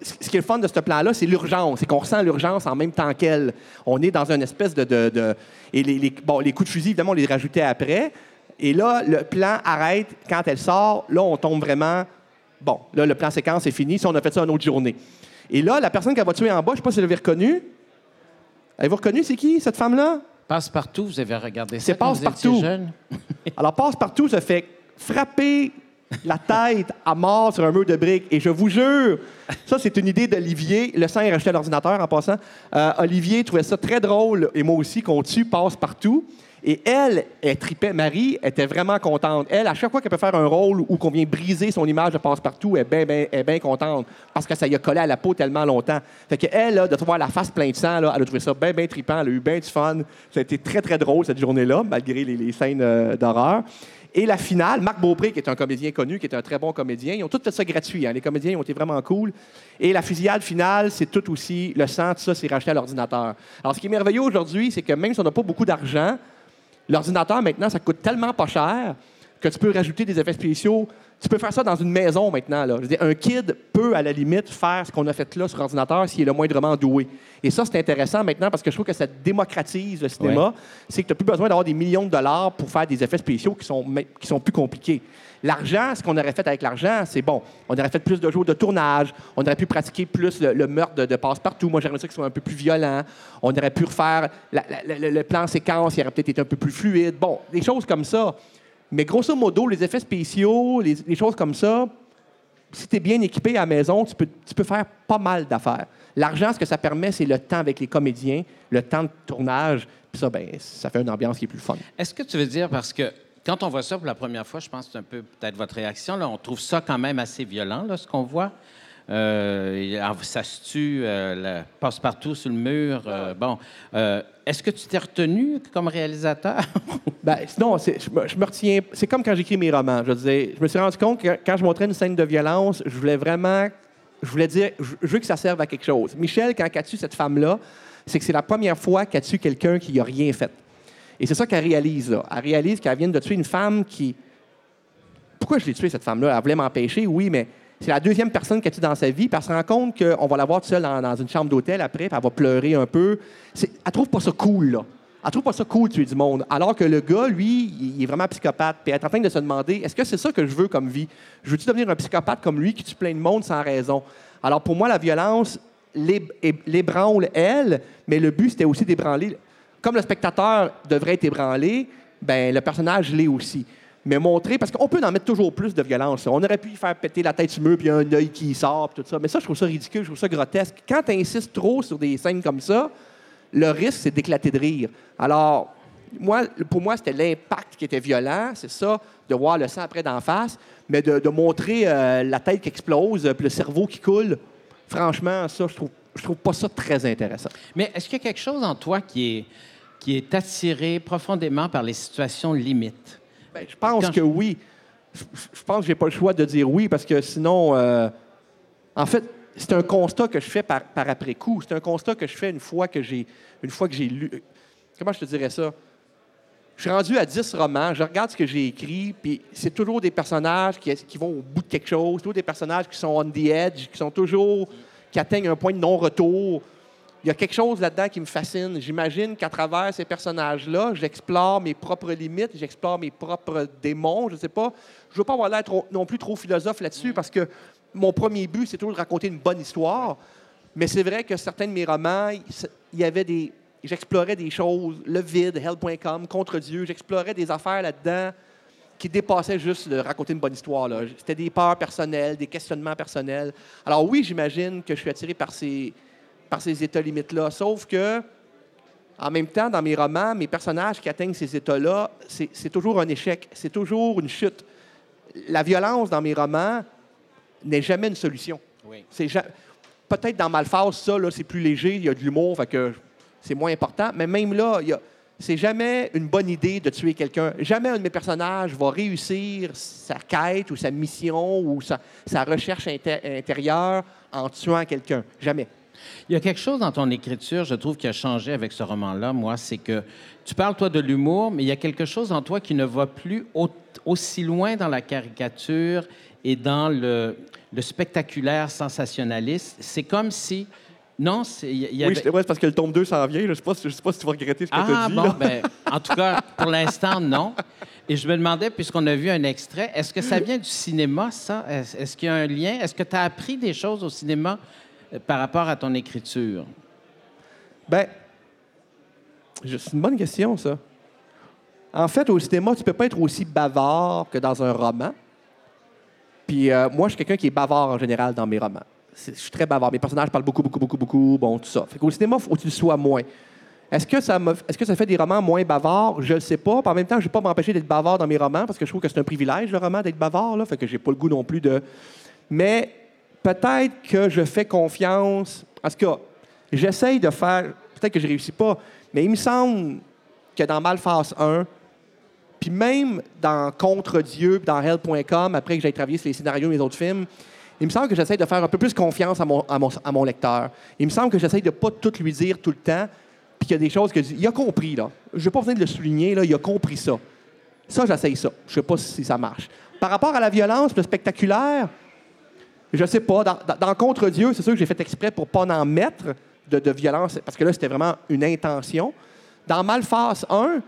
ce qui est fun de ce plan-là, c'est l'urgence. C'est qu'on ressent l'urgence en même temps qu'elle. On est dans une espèce de. et les coups de fusil, évidemment, on les rajoutait après. Et là, le plan arrête quand elle sort. Là, on tombe vraiment. Bon, là, le plan séquence est fini. Si on a fait ça une autre journée. Et là, la personne qu'elle va tuer en bas, je ne sais pas si vous l'avez reconnue. Avez-vous reconnu, c'est qui, cette femme-là? Passe-partout, vous avez regardé ça C'est Passe-Partout. *laughs* Alors, passe-partout se fait frapper la tête à mort sur un mur de briques. Et je vous jure, ça, c'est une idée d'Olivier. Le sang est racheté à l'ordinateur en passant. Euh, Olivier trouvait ça très drôle, et moi aussi, qu'on tue passe-partout. Et elle, elle tripait. Marie était vraiment contente. Elle, à chaque fois qu'elle peut faire un rôle où qu'on vient briser son image de passe-partout, elle est bien ben, est bien contente parce que ça y a collé à la peau tellement longtemps. Fait que elle, de voir la face pleine de sang, elle a trouvé ça bien, bien trippant. Elle a eu bien du fun. Ça a été très, très drôle cette journée-là, malgré les, les scènes euh, d'horreur. Et la finale, Marc Beaupré, qui est un comédien connu, qui est un très bon comédien, ils ont tout fait ça gratuit. hein. Les comédiens ils ont été vraiment cool. Et la fusillade finale, c'est tout aussi le sang, tout ça, c'est racheté à l'ordinateur. Alors, ce qui est merveilleux aujourd'hui, c'est que même si on n'a pas beaucoup d'argent, l'ordinateur, maintenant, ça coûte tellement pas cher que tu peux rajouter des effets spéciaux. Tu peux faire ça dans une maison maintenant. Là. Je veux dire, un kid peut, à la limite, faire ce qu'on a fait là sur ordinateur s'il est le moindrement doué. Et ça, c'est intéressant maintenant parce que je trouve que ça démocratise le cinéma. C'est que tu n'as plus besoin d'avoir des millions de dollars pour faire des effets spéciaux qui sont, qui sont plus compliqués. L'argent, ce qu'on aurait fait avec l'argent, c'est bon. On aurait fait plus de jours de tournage. On aurait pu pratiquer plus le, le meurtre de, de passe-partout. Moi, j'aimerais ça que ce soit un peu plus violent. On aurait pu refaire la- la- la- le plan séquence, il aurait peut-être été un peu plus fluide. Bon, des choses comme ça. Mais grosso modo, les effets spéciaux, les, choses comme ça, si tu es bien équipé à la maison, tu peux, faire pas mal d'affaires. L'argent, ce que ça permet, c'est le temps avec les comédiens, le temps de tournage. Puis ça, ben, ça fait une ambiance qui est plus fun. Est-ce que tu veux dire, parce que quand on voit ça pour la première fois, je pense que c'est un peu peut-être votre réaction, là, on trouve ça quand même assez violent, là, ce qu'on voit? Euh, ça se tue, euh, passe partout sur le mur. euh, bon, Euh, est-ce que tu t'es retenu comme réalisateur? *laughs* Ben, c'est- je me, je me retiens. C'est comme quand j'écris mes romans. Je, je me suis rendu compte que quand je montrais une scène de violence, je voulais vraiment. Je voulais dire, je, je veux que ça serve à quelque chose. Michel, quand elle tue cette femme-là, c'est que c'est la première fois qu'elle tue quelqu'un qui n'a rien fait. Et c'est ça qu'elle réalise, là. Elle réalise qu'elle vient de tuer une femme qui. Pourquoi je l'ai tuée, cette femme-là? Elle voulait m'empêcher, oui, mais c'est la deuxième personne qu'elle tue dans sa vie, puis elle se rend compte qu'on va la voir seule dans, une chambre d'hôtel après, puis elle va pleurer un peu. C'est- Elle trouve pas ça cool, là. Elle trouve pas ça cool de tuer du monde. Alors que le gars, lui, il est vraiment psychopathe, puis elle est en train de se demander est-ce que c'est ça que je veux comme vie? Je veux-tu devenir un psychopathe comme lui qui tue plein de monde sans raison? Alors pour moi, la violence l'ébranle, elle, mais le but, c'était aussi d'ébranler. Comme le spectateur devrait être ébranlé, ben le personnage l'est aussi. Mais montrer, parce qu'on peut en mettre toujours plus de violence. On aurait pu y faire péter la tête le mur, puis un œil qui sort, puis tout ça. Mais ça, je trouve ça ridicule, je trouve ça grotesque. Quand tu insistes trop sur des scènes comme ça, le risque, c'est d'éclater de rire. Alors, moi, pour moi, c'était l'impact qui était violent, c'est ça, de voir le sang après d'en face, mais de, montrer euh, la tête qui explose, puis le cerveau qui coule. Franchement, ça, je trouve, trouve pas ça très intéressant. Mais est-ce qu'il y a quelque chose en toi qui est attiré profondément par les situations limites? Ben, je pense que oui. Je, je pense que j'ai pas le choix de dire oui parce que sinon, euh, en fait, c'est un constat que je fais par, par après coup. C'est un constat que je fais une fois que j'ai une fois que j'ai lu. Comment je te dirais ça? Je suis rendu à 10 romans, je regarde ce que j'ai écrit, puis c'est toujours des personnages qui, qui vont au bout de quelque chose, toujours des personnages qui sont on the edge, qui sont toujours, qui atteignent un point de non-retour. Il y a quelque chose là-dedans qui me fascine. J'imagine qu'à travers ces personnages-là, j'explore mes propres limites, j'explore mes propres démons. Je ne sais pas. Je ne veux pas avoir l'air non plus trop philosophe là-dessus parce que mon premier but, c'est toujours de raconter une bonne histoire. Mais c'est vrai que certains de mes romans, il y avait des. J'explorais des choses, le vide, hell.com, contre Dieu. J'explorais des affaires là-dedans qui dépassaient juste de raconter une bonne histoire. C'était des peurs personnelles, des questionnements personnels. Alors oui, j'imagine que je suis attiré par ces, par ces états limites-là. Sauf que, en même temps, dans mes romans, mes personnages qui atteignent ces états-là, c'est toujours un échec, c'est toujours une chute. La violence dans mes romans n'est jamais une solution. Oui. C'est ja- Peut-être dans Malphase, ça, c'est plus léger, il y a de l'humour, que c'est moins important. Mais même là, a- c'est jamais une bonne idée de tuer quelqu'un. Jamais un de mes personnages va réussir sa quête ou sa mission ou sa, sa recherche inté- intérieure en tuant quelqu'un. Jamais. Il y a quelque chose dans ton écriture, je trouve, qui a changé avec ce roman-là, moi, c'est que tu parles, toi, de l'humour, mais il y a quelque chose en toi qui ne va plus au- aussi loin dans la caricature et dans le, le spectaculaire sensationnaliste. C'est comme si... Non, c'est... Oui, avait- c'est ouais, parce que le tome 2 s'en vient. là. Je ne sais, pas si- je sais pas si tu vas regretter ce que tu Ah, as dit. bon, ben, en tout cas, pour l'instant, non. Et je me demandais, puisqu'on a vu un extrait, est-ce que ça vient du cinéma, ça? Est-ce qu'il y a un lien? Est-ce que tu as appris des choses au cinéma par rapport à ton écriture? Ben, c'est une bonne question, ça. En fait, au cinéma, tu peux pas être aussi bavard que dans un roman. Puis euh, moi, je suis quelqu'un qui est bavard en général dans mes romans. Je suis très bavard. Mes personnages parlent beaucoup, beaucoup, beaucoup, beaucoup. Bon, tout ça. Fait qu'au cinéma, faut que tu le sois moins. Est-ce que, ça est-ce que ça fait des romans moins bavards? Je ne sais pas. Puis en même temps, je ne vais pas m'empêcher d'être bavard dans mes romans parce que je trouve que c'est un privilège, le roman, d'être bavard. Là, fait que j'ai pas le goût non plus de... Mais peut-être que je fais confiance... En tout cas, j'essaye de faire... Peut-être que je ne réussis pas, mais il me semble que dans Malphas 1, puis même dans Contre Dieu, dans Hell.com, après que j'ai travaillé sur les scénarios de mes autres films, il me semble que j'essaie de faire un peu plus confiance à mon, à mon, à mon lecteur. Il me semble que j'essaie de pas tout lui dire tout le temps, puis qu'il y a des choses que... Il a compris, là. Je ne vais pas venir de le souligner, là. Il a compris ça. Ça, j'essaye ça. Je sais pas si ça marche. Par rapport à la violence, le spectaculaire, je sais pas. Dans, Contre Dieu, c'est sûr que j'ai fait exprès pour pas en mettre de, de violence, parce que là, c'était vraiment une intention. Dans Malphas 1,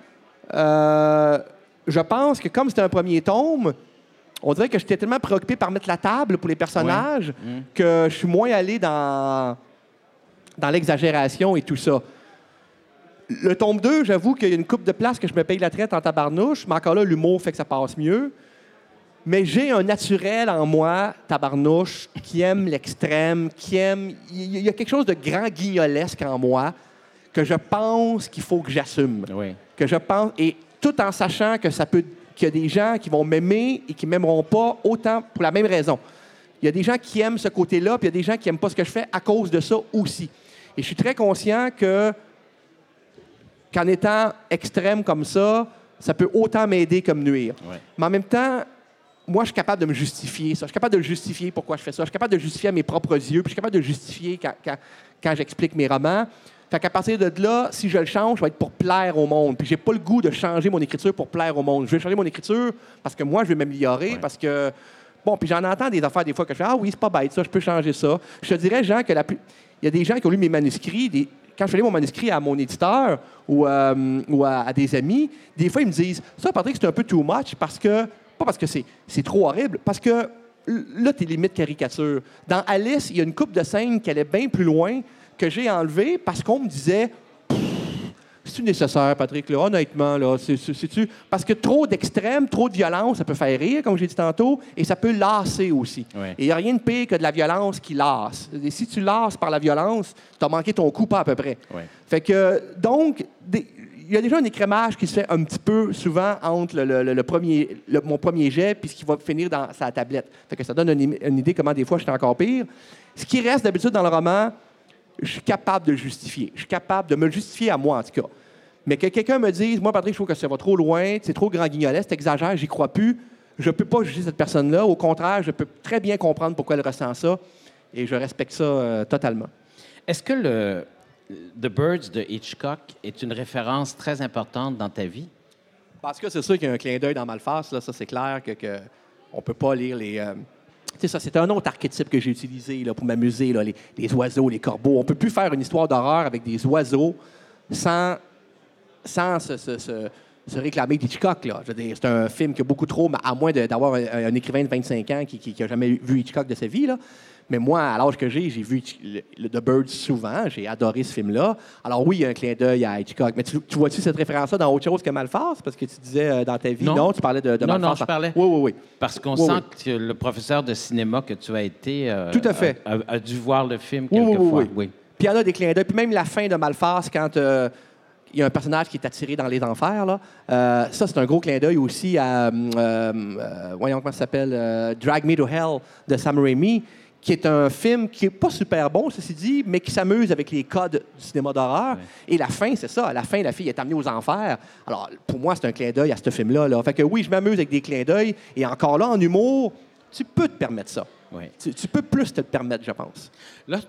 euh, je pense que comme c'était un premier tome, on dirait que j'étais tellement préoccupé par mettre la table pour les personnages que je suis moins allé dans, dans l'exagération et tout ça. Le tome 2, j'avoue qu'il y a une coupe de place que je me paye la traite en tabarnouche, mais encore là, l'humour fait que ça passe mieux. Mais j'ai un naturel en moi, tabarnouche, qui aime l'extrême, qui aime. Il y- a quelque chose de grand guignolesque en moi que je pense qu'il faut que j'assume. Oui. Que je pense. Et tout en sachant que ça peut. qu'il y a des gens qui vont m'aimer et qui m'aimeront pas autant pour la même raison. Il y a des gens qui aiment ce côté-là, puis il y a des gens qui n'aiment pas ce que je fais à cause de ça aussi. Et je suis très conscient que qu'en étant extrême comme ça, ça peut autant m'aider comme nuire. Ouais. Mais en même temps, moi, je suis capable de me justifier ça. Je suis capable de justifier pourquoi je fais ça. Je suis capable de justifier à mes propres yeux. Puis je suis capable de justifier quand, quand- quand j'explique mes romans. Fait qu'à partir de là, si je le change, ça va être pour plaire au monde. Puis j'ai pas le goût de changer mon écriture pour plaire au monde. Je veux changer mon écriture parce que moi, je veux m'améliorer, parce que... Bon, puis j'en entends des affaires des fois que je fais « Ah oui, c'est pas bête, ça, je peux changer ça. » Je te dirais, Jean, que la plus... il y a des gens qui ont lu mes manuscrits, des- quand je fais mon manuscrit à mon éditeur ou, euh, ou à, à des amis, des fois, ils me disent Ça, Patrick, c'est un peu too much parce que. Pas parce que c'est trop horrible, parce que là, t'es limite caricature. Dans Alice, il y a une coupe de scène qui allait bien plus loin que j'ai enlevée parce qu'on me disait c'est-tu nécessaire, Patrick, là? Honnêtement, là, c'est, c'est- c'est-tu... Parce que trop d'extrême, trop de violence, ça peut faire rire, comme j'ai dit tantôt, et ça peut lasser aussi. Ouais. Et il n'y a rien de pire que de la violence qui lasse. Et si tu lasses par la violence, tu as manqué ton coup, pas à peu près. Ouais. Fait que, donc, des- il y a déjà un écrémage qui se fait un petit peu souvent entre le, premier, mon premier jet puis ce qui va finir dans sa tablette. Ça donne une, une idée comment des fois je suis encore pire. Ce qui reste d'habitude dans le roman, je suis capable de le justifier. Je suis capable de me justifier à moi, en tout cas. Mais que quelqu'un me dise, moi, Patrick, je trouve que ça va trop loin, c'est trop grand guignolet, c'est exagère, j'y crois plus, je peux pas juger cette personne-là. Au contraire, je peux très bien comprendre pourquoi elle ressent ça et je respecte ça euh, totalement. Est-ce que le The Birds de Hitchcock est une référence très importante dans ta vie? Parce que c'est sûr qu'il y a un clin d'œil dans Malface, là, ça c'est clair que, que on peut pas lire les. euh, Tu sais, ça, c'est un autre archétype que j'ai utilisé là, pour m'amuser, les, les oiseaux, les corbeaux. On peut plus faire une histoire d'horreur avec des oiseaux sans, sans se, réclamer d'Hitchcock. C'est un film qui a beaucoup trop, à moins d'avoir un, un écrivain de 25 ans qui n'a jamais vu Hitchcock de sa vie. Là. Mais moi, à l'âge que j'ai, j'ai vu Hitch- le, le The Birds souvent. J'ai adoré ce film-là. Alors oui, il y a un clin d'œil à Hitchcock. Mais tu, tu vois-tu cette référence-là dans autre chose que Malface? Parce que tu disais euh, dans ta vie, Non. non, tu parlais de, de Non, non, je parlais- Oui, oui, oui. Parce qu'on Oui, sent oui. que le professeur de cinéma que tu as été euh, Tout à fait. A, a- a dû voir le film Oui, oui, quelquefois. oui, oui. Puis il y en a des clins d'œil. Puis même la fin de Malface, quand euh, il y a un personnage qui est attiré dans les enfers, là, euh, ça, c'est un gros clin d'œil aussi à, euh, euh, voyons comment ça s'appelle, Drag Me to Hell de Sam Raimi, qui est un film qui est pas super bon, ceci dit, mais qui s'amuse avec les codes du cinéma d'horreur. Et la fin, c'est ça. À la fin, la fille est amenée aux enfers. Alors, pour moi, c'est un clin d'œil à ce film-là. Là. Fait que oui, je m'amuse avec des clins d'œil. Et encore là, en humour, tu peux te permettre ça. Oui. Tu, tu peux plus te le permettre, je pense. Là,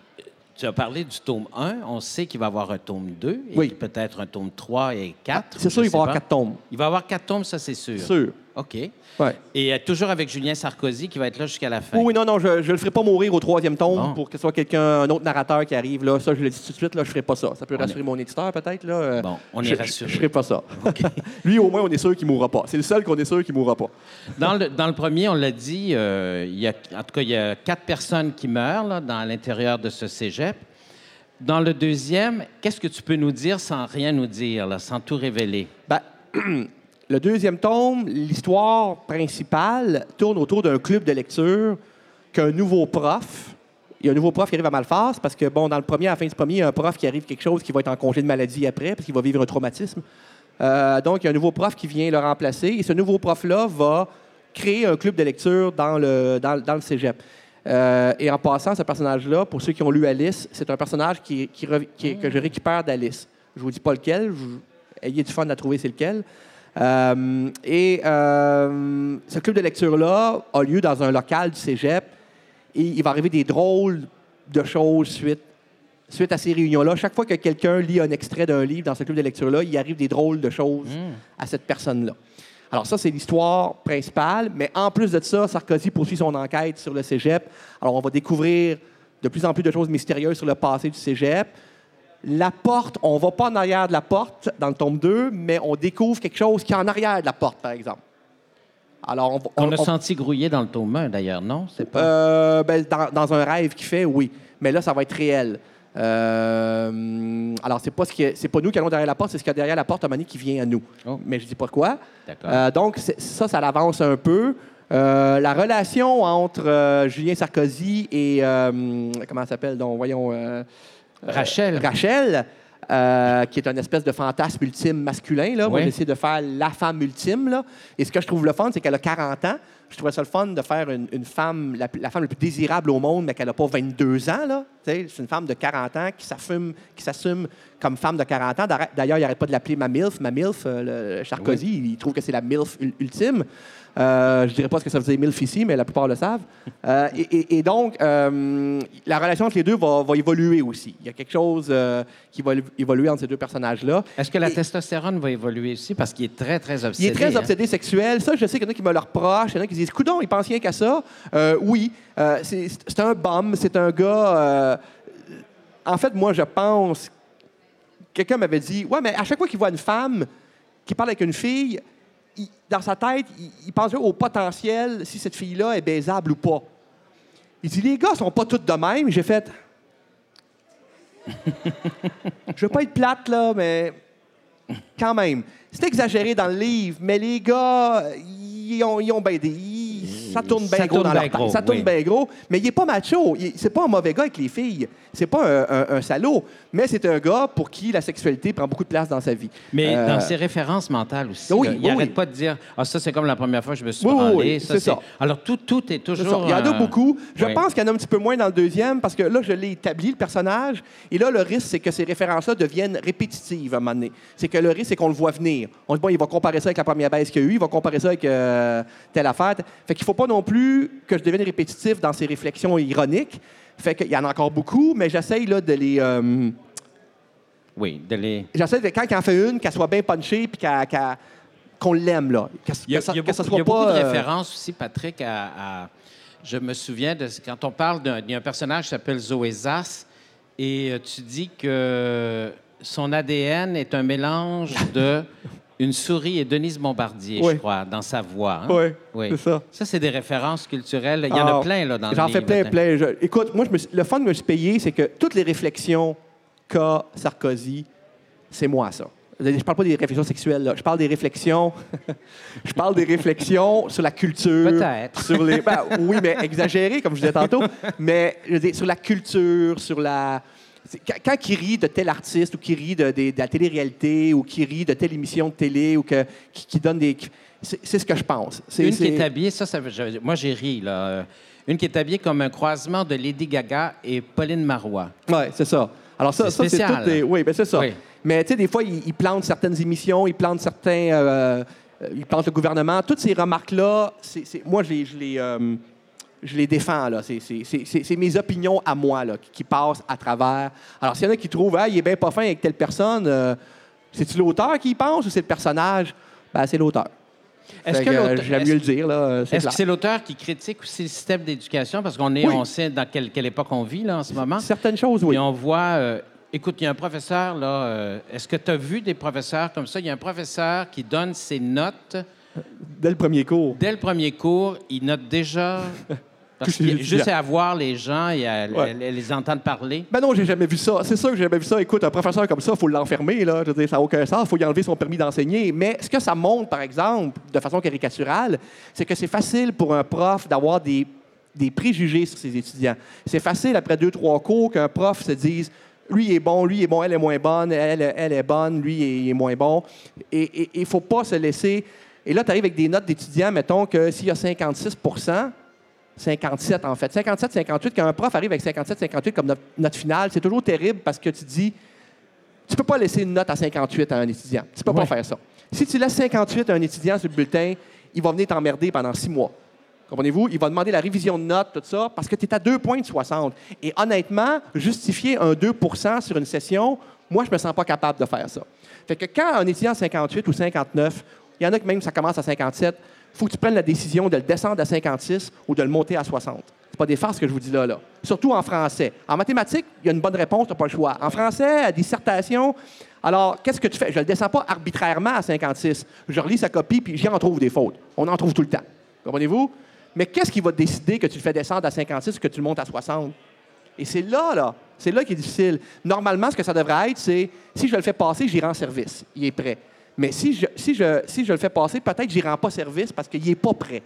tu as parlé du tome 1. On sait qu'il va y avoir un tome 2 et Oui. peut-être un tome 3 et 4. C'est sûr, il va y avoir quatre tomes. Il va y avoir quatre tomes, ça, c'est sûr. Sûr. OK. Ouais. Et euh, toujours avec Julien Sarkozy qui va être là jusqu'à la fin. Oui, non, non, je ne le ferai pas mourir au troisième tome Bon. pour que ce soit quelqu'un, un autre narrateur qui arrive. Là. Ça, je le dis tout de suite, là, je ne ferai pas ça. Ça peut rassurer mon éditeur, peut-être. Là. Euh, Bon, on est je- rassuré. Je ne ferai pas ça. *laughs* Lui, au moins, on est sûr qu'il ne mourra pas. C'est le seul qu'on est sûr qu'il ne mourra pas. Dans le, dans le premier, on l'a dit, euh, il y a, en tout cas, il y a quatre personnes qui meurent là, dans l'intérieur de ce cégep. Dans le deuxième, qu'est-ce que tu peux nous dire sans rien nous dire, là, sans tout révéler? Ben, *clears throat* le deuxième tome, l'histoire principale tourne autour d'un club de lecture qu'un nouveau prof il y a un nouveau prof qui arrive à Malfas parce que, bon, dans le premier, à la fin du premier, il y a un prof qui arrive quelque chose qui va être en congé de maladie après parce qu'il va vivre un traumatisme. Euh, donc, il y a un nouveau prof qui vient le remplacer et ce nouveau prof-là va créer un club de lecture dans le, dans, le cégep. Euh, et en passant, ce personnage-là, pour ceux qui ont lu Alice, c'est un personnage qui, que je récupère d'Alice. Je vous dis pas lequel, ayez du fun à trouver c'est lequel. Euh, et euh, ce club de lecture-là a lieu dans un local du cégep et il va arriver des drôles de choses suite, suite à ces réunions-là. Chaque fois que quelqu'un lit un extrait d'un livre dans ce club de lecture-là, il arrive des drôles de choses à cette personne-là. Alors ça, c'est l'histoire principale, mais en plus de ça, Sarkozy poursuit son enquête sur le cégep. Alors on va découvrir de plus en plus de choses mystérieuses sur le passé du cégep. La porte, on va pas en arrière de la porte dans le tome 2, mais on découvre quelque chose qui est en arrière de la porte, par exemple. Alors, on, On on- a on- senti grouiller dans le tome 1, d'ailleurs, non? C'est pas... euh, ben, dans, dans un rêve qu'il fait, oui. Mais là, ça va être réel. Euh, alors, c'est pas, ce qui est- c'est pas nous qui allons derrière la porte, c'est ce qu'il y a derrière la porte, à un qui vient à nous. Oh. Mais je dis pas quoi. Euh, donc, ça, ça l'avance un peu. Euh, la relation entre Julien Sarkozy et. comment elle s'appelle? Donc Voyons. Rachel. Rachel, euh, qui est un espèce de fantasme ultime masculin. Là. Moi, Oui. j'ai essayé de faire la femme ultime. Là. Et ce que je trouve le fun, c'est qu'elle a 40 ans. Je trouvais ça le fun de faire une, une femme, la, la femme la plus désirable au monde, mais qu'elle n'a pas 22 ans. Là. C'est une femme de 40 ans qui s'assume, qui s'assume comme femme de 40 ans. D'ailleurs, il n'arrête pas de l'appeler ma MILF. Ma MILF, euh, le Sarkozy, il trouve que c'est la MILF ul- ultime. Euh, je dirais pas ce que ça faisait MILF ici, mais la plupart le savent. Euh, et, donc, euh, la relation entre les deux va, va évoluer aussi. Il y a quelque chose euh, qui va évoluer entre ces deux personnages-là. Est-ce que la Et- testostérone va évoluer aussi? Parce qu'il est très, très Il obsédé. est très hein? obsédé sexuel. Ça, je sais qu'il y en a qui me le reprochent. Il y en a qui disent Coudon, il pense rien qu'à ça. Oui, c'est un bum. C'est un gars. en fait, moi, je pense. Quelqu'un m'avait dit Ouais, mais à chaque fois qu'il voit une femme qui parle avec une fille, dans sa tête, il, pense au potentiel si cette fille-là est baisable ou pas. Il dit Les gars sont pas tous de même. J'ai fait. *laughs* je veux pas être plate, là, mais quand même. C'est exagéré dans le livre, mais les gars, ils ont, ils ont ça tourne bien Ça gros dans leur tête. Ça tourne oui. bien gros. Mais il n'est pas macho. C'est pas un mauvais gars avec les filles. C'est pas un, un- un salaud. Mais c'est un gars pour qui la sexualité prend beaucoup de place dans sa vie. Mais Euh, dans ses références mentales aussi, oui, là, il oui, n'arrêt oui. pas de dire Ah, ça, c'est comme la première fois que je me suis branlé. oui, c'est ça. Alors, tout, tout est toujours. ça. Il y en a beaucoup. Je pense qu'il y en a un petit peu moins dans le deuxième parce que là, je l'ai établi, le personnage. Et là, le risque, c'est que ces références-là deviennent répétitives à un moment donné. C'est que le risque, c'est qu'on le voit venir. On dit, bon, il va comparer ça avec la première baisse qu'il y a eu, il va comparer ça avec euh, telle affaire. Fait qu'il faut pas non plus que je devienne répétitif dans ces réflexions ironiques. Fait qu'il y en a encore beaucoup, mais j'essaye là, de les. euh, Oui, de les. j'essaie de, quand il en fait une, qu'elle soit bien punchée puis qu'elle- qu'elle- qu'on l'aime, là. Que, Il y a, que ça, il y a que ça beaucoup, il y a soit beaucoup pas. de euh, références aussi, Patrick, à, à- Je me souviens de quand on parle d'un personnage qui s'appelle Zoé Zass et euh, tu dis que son ADN est un mélange de *laughs* une souris et Denise Bombardier, Oui. je crois, dans sa voix. hein? Oui, Oui. c'est ça. Ça, c'est des références culturelles. Il y en a plein là, dans le J'en fais plein, plein. Je- écoute, moi, je me le fun que je me suis payé, c'est que toutes les réflexions qu'a Sarkozy, c'est moi, ça. Je parle pas des réflexions sexuelles, là. je parle des réflexions. *laughs* je parle des réflexions sur la culture. Peut-être. Sur les. ben, *laughs* oui, mais exagéré, comme je disais tantôt. Mais je veux dire, sur la culture, sur la. Quand, il rit de tel artiste ou qui rit de, de- de la télé-réalité ou qui rit de telle émission de télé ou que, qui, qui donne des. C'est ce que je pense. Une qui est habillée, ça, ça je- moi j'ai ri. Là. Euh, Une qui est habillée comme un croisement de Lady Gaga et Pauline Marois. Oui, c'est ça. Alors ça, C'est ça c'est spécial. tout des... Oui, ben c'est ça. Oui. Mais tu sais, des fois, ils, ils plantent certaines émissions, ils plantent certains... euh, euh, ils plantent le gouvernement. Toutes ces remarques-là, moi, je les, je les, euh, je les défends. Là. C'est, c'est- c'est- c'est- c'est mes opinions à moi là, qui, qui passent à travers. Alors, s'il y en a qui trouvent, ah, il est bien pas fin avec telle personne, euh, c'est-tu l'auteur qui y pense ou c'est le personnage? Ben, c'est l'auteur. Est-ce Fait que euh, l'auteur- J'aime est-ce- mieux le dire, là. C'est Est-ce clair. que c'est l'auteur qui critique aussi le système d'éducation? Parce qu'on est, Oui. on sait dans quelle, quelle époque on vit là, en ce moment. Certaines choses, oui. Et on voit, euh, écoute, il y a un professeur là. euh, Est-ce que tu as vu des professeurs comme ça? Il y a un professeur qui donne ses notes Dès le premier cours. dès le premier cours. Il note déjà. *laughs* Parce juste à voir les gens et à, Ouais. les entendre parler. Ben non, j'ai jamais vu ça. C'est sûr que j'ai jamais vu ça. Écoute, un professeur comme ça, il faut l'enfermer, là. Je veux dire, ça n'a aucun sens. Il faut y enlever son permis d'enseigner. Mais ce que ça montre, par exemple, de façon caricaturale, c'est que c'est facile pour un prof d'avoir des, des préjugés sur ses étudiants. C'est facile, après deux, trois cours, qu'un prof se dise lui est bon, lui est bon, elle est moins bonne, elle, elle est bonne, lui est moins bon. Et il ne faut pas se laisser. Et là, tu arrives avec des notes d'étudiants, mettons que s'il y a 56 57 en fait, 57, 58, quand un prof arrive avec 57, 58 comme note, note finale, c'est toujours terrible parce que tu dis, tu peux pas laisser une note à 58 à un étudiant. Tu peux pas faire ça. Si tu laisses 58 à un étudiant sur le bulletin, il va venir t'emmerder pendant six mois. Comprenez-vous? Il va demander la révision de notes, tout ça, parce que tu es à 2 points de 60. Et honnêtement, justifier un 2% sur une session, moi, je me sens pas capable de faire ça. Fait que quand un étudiant a 58 ou 59, il y en a que même ça commence à 57, il faut que tu prennes la décision de le descendre à 56 ou de le monter à 60. C'est pas des farces que je vous dis là, là. Surtout en français. En mathématiques, il y a une bonne réponse, tu n'as pas le choix. En français, à dissertation, alors, qu'est-ce que tu fais? Je ne le descends pas arbitrairement à 56. Je relis sa copie, puis j'y en trouve des fautes. On en trouve tout le temps. Comprenez-vous? Mais qu'est-ce qui va décider que tu le fais descendre à 56 ou que tu le montes à 60? Et c'est là, là, c'est là qui est difficile. Normalement, ce que ça devrait être, c'est si je le fais passer, j'irai en service. Il est prêt. Mais si je, si je, si je le fais passer, peut-être que j'irai pas service parce qu'il n'est pas prêt.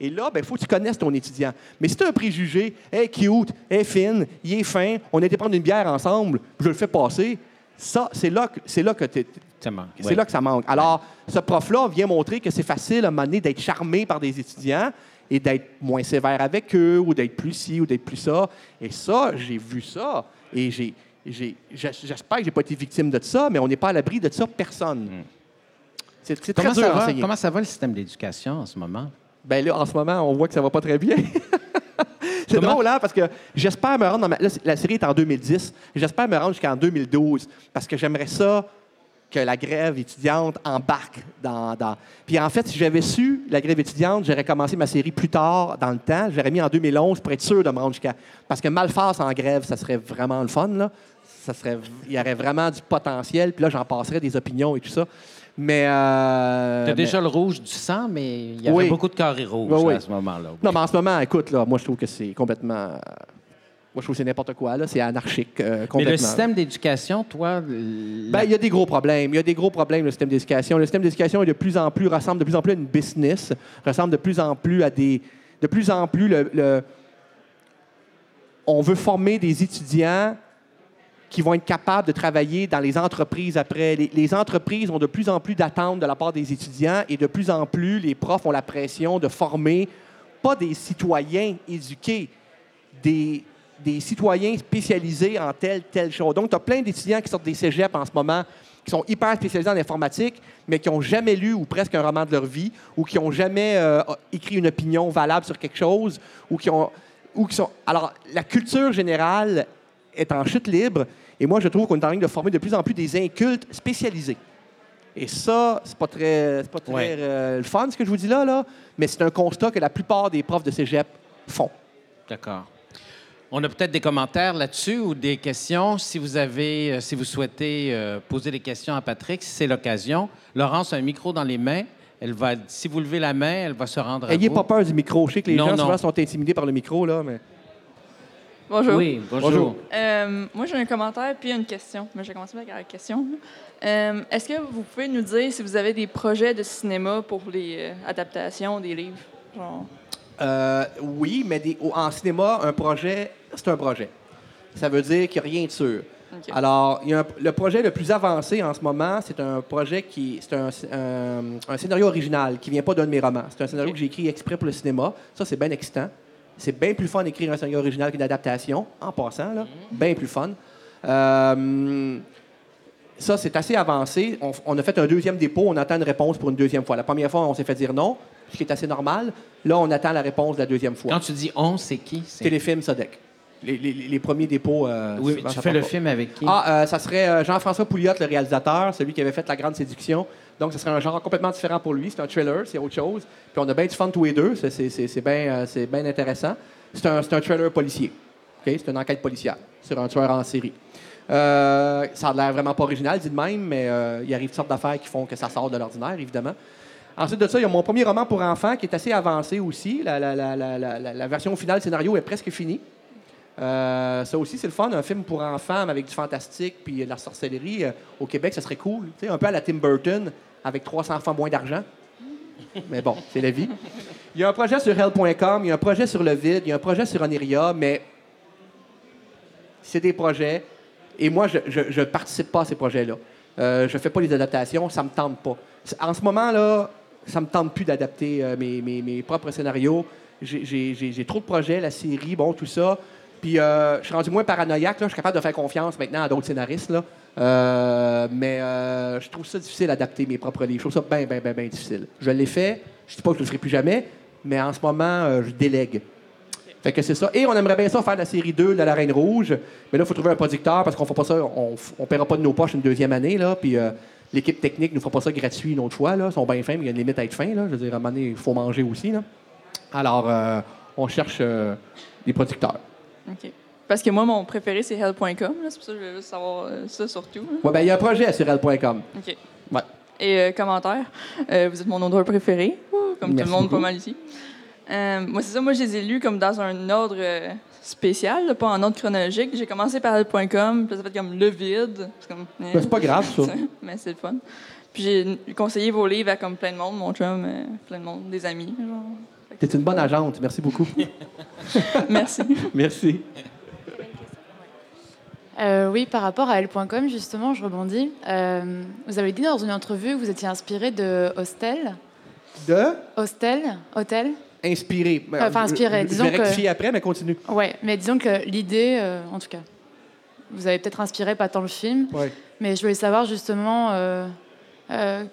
Et là, il faut que tu connaisses ton étudiant. Mais si tu as un préjugé, hey, cute, hey, fine, il est fin, on a été prendre une bière ensemble, je le fais passer, ça, c'est là que, c'est là que t'es- Ça manque. c'est là que ça manque. Alors, ce prof-là vient montrer que c'est facile à un moment donné d'être charmé par des étudiants et d'être moins sévère avec eux ou d'être plus ci ou d'être plus ça. Et ça, j'ai vu ça. Et j'ai, j'ai- j'es- j'espère que j'ai pas été victime de ça, mais on n'est pas à l'abri de ça, personne. C'est, c'est très Comment dur ça, à va, enseigner. comment ça va le système d'éducation en ce moment? Ben là, en ce moment, on voit que ça va pas très bien. *laughs* c'est drôle, hein, parce que j'espère me rendre dans ma... là, la série est en 2010. J'espère me rendre jusqu'en 2012, parce que j'aimerais ça que la grève étudiante embarque dans, dans- Puis en fait, si j'avais su la grève étudiante, j'aurais commencé ma série plus tard dans le temps. J'aurais mis en 2011 pour être sûr de me rendre jusqu'à... Parce que Malface en grève, ça serait vraiment le fun, là. Ça serait... Il y aurait vraiment du potentiel. Puis là, j'en passerais des opinions et tout ça. Mais... euh, Tu as mais- déjà le rouge du sang, mais il y avait Oui. beaucoup de carrés rouges Oui, oui. à ce moment-là. Non, mais en ce moment, écoute, là, moi, je trouve que c'est complètement. euh, Moi, je trouve que c'est n'importe quoi, là. C'est anarchique, euh, mais complètement. le système d'éducation, toi, Ben, il y a des gros problèmes. Il y a des gros problèmes, le système d'éducation. Le système d'éducation est de plus en plus, ressemble de plus en plus à une business, ressemble de plus en plus à des. De plus en plus, le, le- on veut former des étudiants qui vont être capables de travailler dans les entreprises après. Les, entreprises ont de plus en plus d'attentes de la part des étudiants et de plus en plus, les profs ont la pression de former pas des citoyens éduqués, des, des citoyens spécialisés en telle, telle chose. Donc, tu as plein d'étudiants qui sortent des cégeps en ce moment, qui sont hyper spécialisés en informatique, mais qui n'ont jamais lu ou presque un roman de leur vie, ou qui n'ont jamais euh, écrit une opinion valable sur quelque chose, ou qui ont... Ou qui sont... Alors, la culture générale est en chute libre, et moi, je trouve qu'on est en train de former de plus en plus des incultes spécialisés. Et ça, c'est pas très, c'est pas très Ouais. euh, le fun, ce que je vous dis là, là, mais c'est un constat que la plupart des profs de cégep font. D'accord. On a peut-être des commentaires là-dessus ou des questions. Si vous avez, euh, si vous souhaitez euh, poser des questions à Patrick, c'est l'occasion. Laurence a un micro dans les mains. Elle va, si vous levez la main, elle va se rendre à Ayez vous. pas peur du micro. Je sais que les Non, gens non. souvent sont intimidés par le micro, là, mais. Bonjour. Oui, bonjour. Bonjour. Euh, moi, j'ai un commentaire puis une question. Mais je vais commencer avec la question. Euh, Est-ce que vous pouvez nous dire si vous avez des projets de cinéma pour les euh, adaptations des livres? Genre... Euh, oui, mais des- en cinéma, un projet, c'est un projet. Ça veut dire qu'il n'y a rien de sûr. Alors, il y a un- le projet le plus avancé en ce moment, c'est un projet qui. C'est un, un- un scénario original qui vient pas d'un de mes romans. C'est un scénario que j'ai écrit exprès pour le cinéma. Ça, c'est bien excitant. C'est bien plus fun d'écrire un scénario original qu'une adaptation, en passant, là. Bien plus fun. Euh, ça, c'est assez avancé. On, on a fait un deuxième dépôt. On attend une réponse pour une deuxième fois. La première fois, on s'est fait dire non, ce qui est assez normal. Là, on attend la réponse de la deuxième fois. Quand tu dis on, c'est qui? C'est- Téléfilm Sodec. Les, les- les premiers dépôts. euh, Oui, mais tu fais le pas. film avec qui? Ah, euh, ça serait Jean-François Pouliot, le réalisateur, celui qui avait fait La Grande Séduction. Donc, ce serait un genre complètement différent pour lui. C'est un thriller, c'est autre chose. Puis on a bien du fun tous les deux. C'est- euh, bien intéressant. C'est un, un thriller policier. C'est une enquête policière sur un tueur en série. Euh, ça a l'air vraiment pas original, dit de même, mais euh, il arrive toutes sortes d'affaires qui font que ça sort de l'ordinaire, évidemment. Ensuite de ça, il y a mon premier roman pour enfants qui est assez avancé aussi. La, version finale scénario est presque finie. Euh, ça aussi, c'est le fun, un film pour enfants avec du fantastique puis de la sorcellerie. euh, au Québec, ça serait cool. Un peu à la Tim Burton, avec 300 fois moins d'argent. Mais bon, c'est la vie. Il y a un projet sur Hell.com, il y a un projet sur le vide, il y a un projet sur Oniria, mais c'est des projets. Et moi, je ne participe pas à ces projets-là. Euh, je ne fais pas les adaptations, ça ne me tente pas. En ce moment-là, ça ne me tente plus d'adapter euh, mes, mes- propres scénarios. J'ai trop de projets, la série, bon, tout ça. Puis euh, je suis rendu moins paranoïaque. Là. Je suis capable de faire confiance maintenant à d'autres scénaristes. Là. Euh, mais euh, je trouve ça difficile d'adapter mes propres livres. Je trouve ça bien, bien, bien, bien difficile. Je l'ai fait. Je ne dis pas que je ne le ferai plus jamais, mais en ce moment, je délègue. Fait que c'est ça. Et on aimerait bien ça faire la série 2 de La Reine Rouge. Mais là, il faut trouver un producteur parce qu'on ne fera pas ça. On ne paiera pas de nos poches une deuxième année. Là. Puis l'équipe technique ne nous fera pas ça gratuit une autre fois. Là. Ils sont bien fins, mais il y a une limite à être fin. Là. Je veux dire, à un moment donné, il faut manger aussi. Là. Alors, on cherche des producteurs. OK. Parce que moi, mon préféré, c'est hell.com. C'est pour ça que je voulais juste savoir euh, ça surtout. là. Ouais, ben, il y a un projet sur elle.com. OK. Ouais. Et euh, commentaire, euh, vous êtes mon auteur préféré, Ouh, comme tout le monde beaucoup. pas mal ici. Euh, moi, c'est ça, moi, je les ai lus comme dans un ordre euh, spécial, là, pas en ordre chronologique. J'ai commencé par hell.com, puis ça fait comme le vide. C'est comme, eh. Ben, c'est pas grave, ça. *laughs* Mais c'est le fun. Puis j'ai conseillé vos livres à comme plein de monde, mon chum, euh, plein de monde, des amis. genre. T'es une bonne agente. Merci beaucoup. *laughs* Merci. Merci. Euh, oui, par rapport à L.com, justement, je rebondis. Euh, vous avez dit dans une entrevue que vous étiez inspiré de Hostel. De? Hostel? Hôtel? Inspirer. Ben, Enfin, inspiré, Je, je disons vais que- rectifier après, mais continue. Ouais, mais disons que l'idée, euh, en tout cas, vous avez peut-être inspiré pas tant le film, Ouais. mais je voulais savoir justement, euh,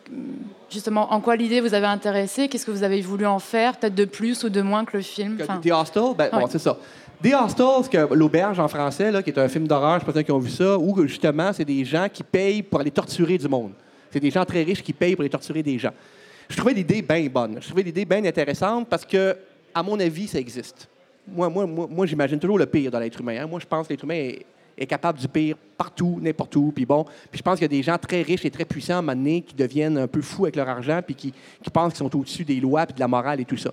justement en quoi l'idée vous avait intéressé, qu'est-ce que vous avez voulu en faire, peut-être de plus ou de moins que le film? Enfin, The Hostel, ben, bon, Ouais. c'est ça. The Hostel, que l'auberge en français, là, qui est un film d'horreur, je ne sais pas si qui ont vu ça, où justement, c'est des gens qui payent pour aller torturer du monde. C'est des gens très riches qui payent pour aller torturer des gens. Je trouvais l'idée bien bonne. Je trouvais l'idée bien intéressante parce que, à mon avis, ça existe. Moi, moi, moi, moi, j'imagine toujours le pire dans l'être humain. hein. Moi, je pense que l'être humain est, est capable du pire partout, n'importe où. Puis bon, puis je pense qu'il y a des gens très riches et très puissants à un moment donné qui deviennent un peu fous avec leur argent puis qui, qui pensent qu'ils sont au-dessus des lois puis de la morale et tout ça.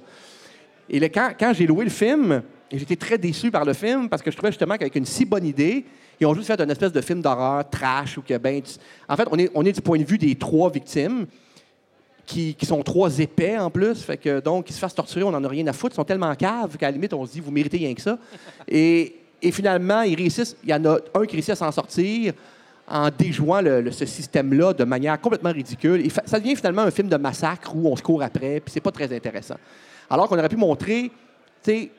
Et là, quand, quand j'ai loué le film, j'étais très déçu par le film parce que je trouvais justement qu'avec une si bonne idée, ils ont juste fait une espèce de film d'horreur, trash, ou que ben. En fait, on est, on est du point de vue des trois victimes. Qui, qui sont trois épais en plus, fait que donc ils se fassent torturer, on n'en a rien à foutre, ils sont tellement caves qu'à la limite on se dit vous méritez rien que ça. Et, et finalement, ils réussissent, il y en a un qui réussit à s'en sortir en déjouant ce système-là de manière complètement ridicule. Et ça devient finalement un film de massacre où on se court après, puis c'est pas très intéressant. Alors qu'on aurait pu montrer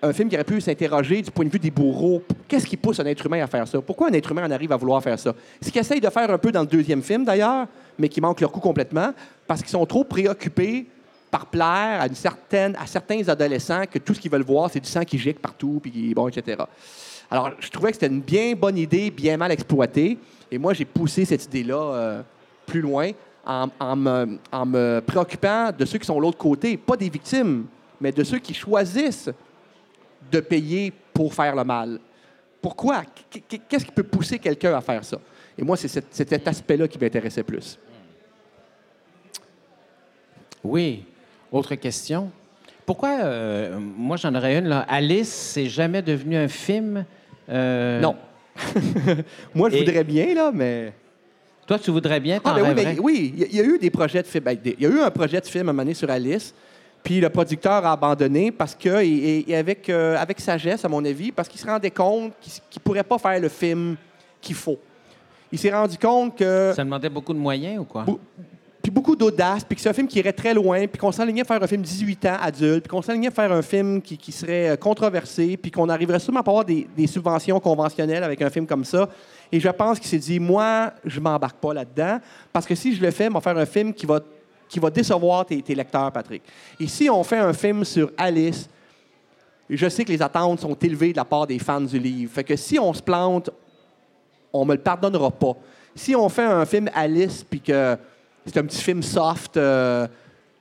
un film qui aurait pu s'interroger du point de vue des bourreaux. Qu'est-ce qui pousse un être humain à faire ça? Pourquoi un être humain en arrive à vouloir faire ça? Ce qu'ils essayent de faire un peu dans le deuxième film, d'ailleurs, mais qui manque leur coup complètement, parce qu'ils sont trop préoccupés par plaire à, une à certains adolescents que tout ce qu'ils veulent voir, c'est du sang qui gicle partout, puis bon, etc. Alors, je trouvais que c'était une bien bonne idée, bien mal exploitée. Et moi, j'ai poussé cette idée-là euh, plus loin en, me, en préoccupant de ceux qui sont de l'autre côté, pas des victimes, mais de ceux qui choisissent de payer pour faire le mal. Pourquoi? Qu- qu- Qu'est-ce qui peut pousser quelqu'un à faire ça? Et moi, c'est cet, c'est cet aspect-là qui m'intéressait plus. Oui. Autre question. Pourquoi, euh, moi j'en aurais une, là. Alice, c'est jamais devenu un film? Euh, Non. *laughs* moi, je Et- voudrais bien, là, mais... Toi, tu voudrais bien, t'en Ah, ben oui, rêverais? mais oui, il y a- il y, a eu des projets de film. ben, Il y a eu un projet de film à un moment donné sur Alice, puis le producteur a abandonné parce que, et, et- et avec, euh, avec sagesse, à mon avis, parce qu'il se rendait compte qu'il ne pourrait pas faire le film qu'il faut. Il s'est rendu compte que. Ça demandait beaucoup de moyens ou quoi? Beaucoup d'audace, puis que c'est un film qui irait très loin, puis qu'on s'enlignait à faire un film 18 ans adulte, puis qu'on s'enlignait à faire un film qui, qui serait euh, controversé, puis qu'on arriverait sûrement pas à avoir des, des subventions conventionnelles avec un film comme ça. Et je pense qu'il s'est dit, moi, je m'embarque pas là-dedans, parce que si je le fais, on va faire un film qui va, qui va décevoir tes, tes lecteurs, Patrick. Et si on fait un film sur Alice, je sais que les attentes sont élevées de la part des fans du livre. Fait que si on se plante, on me le pardonnera pas. Si on fait un film Alice, puis que c'est un petit film soft, euh,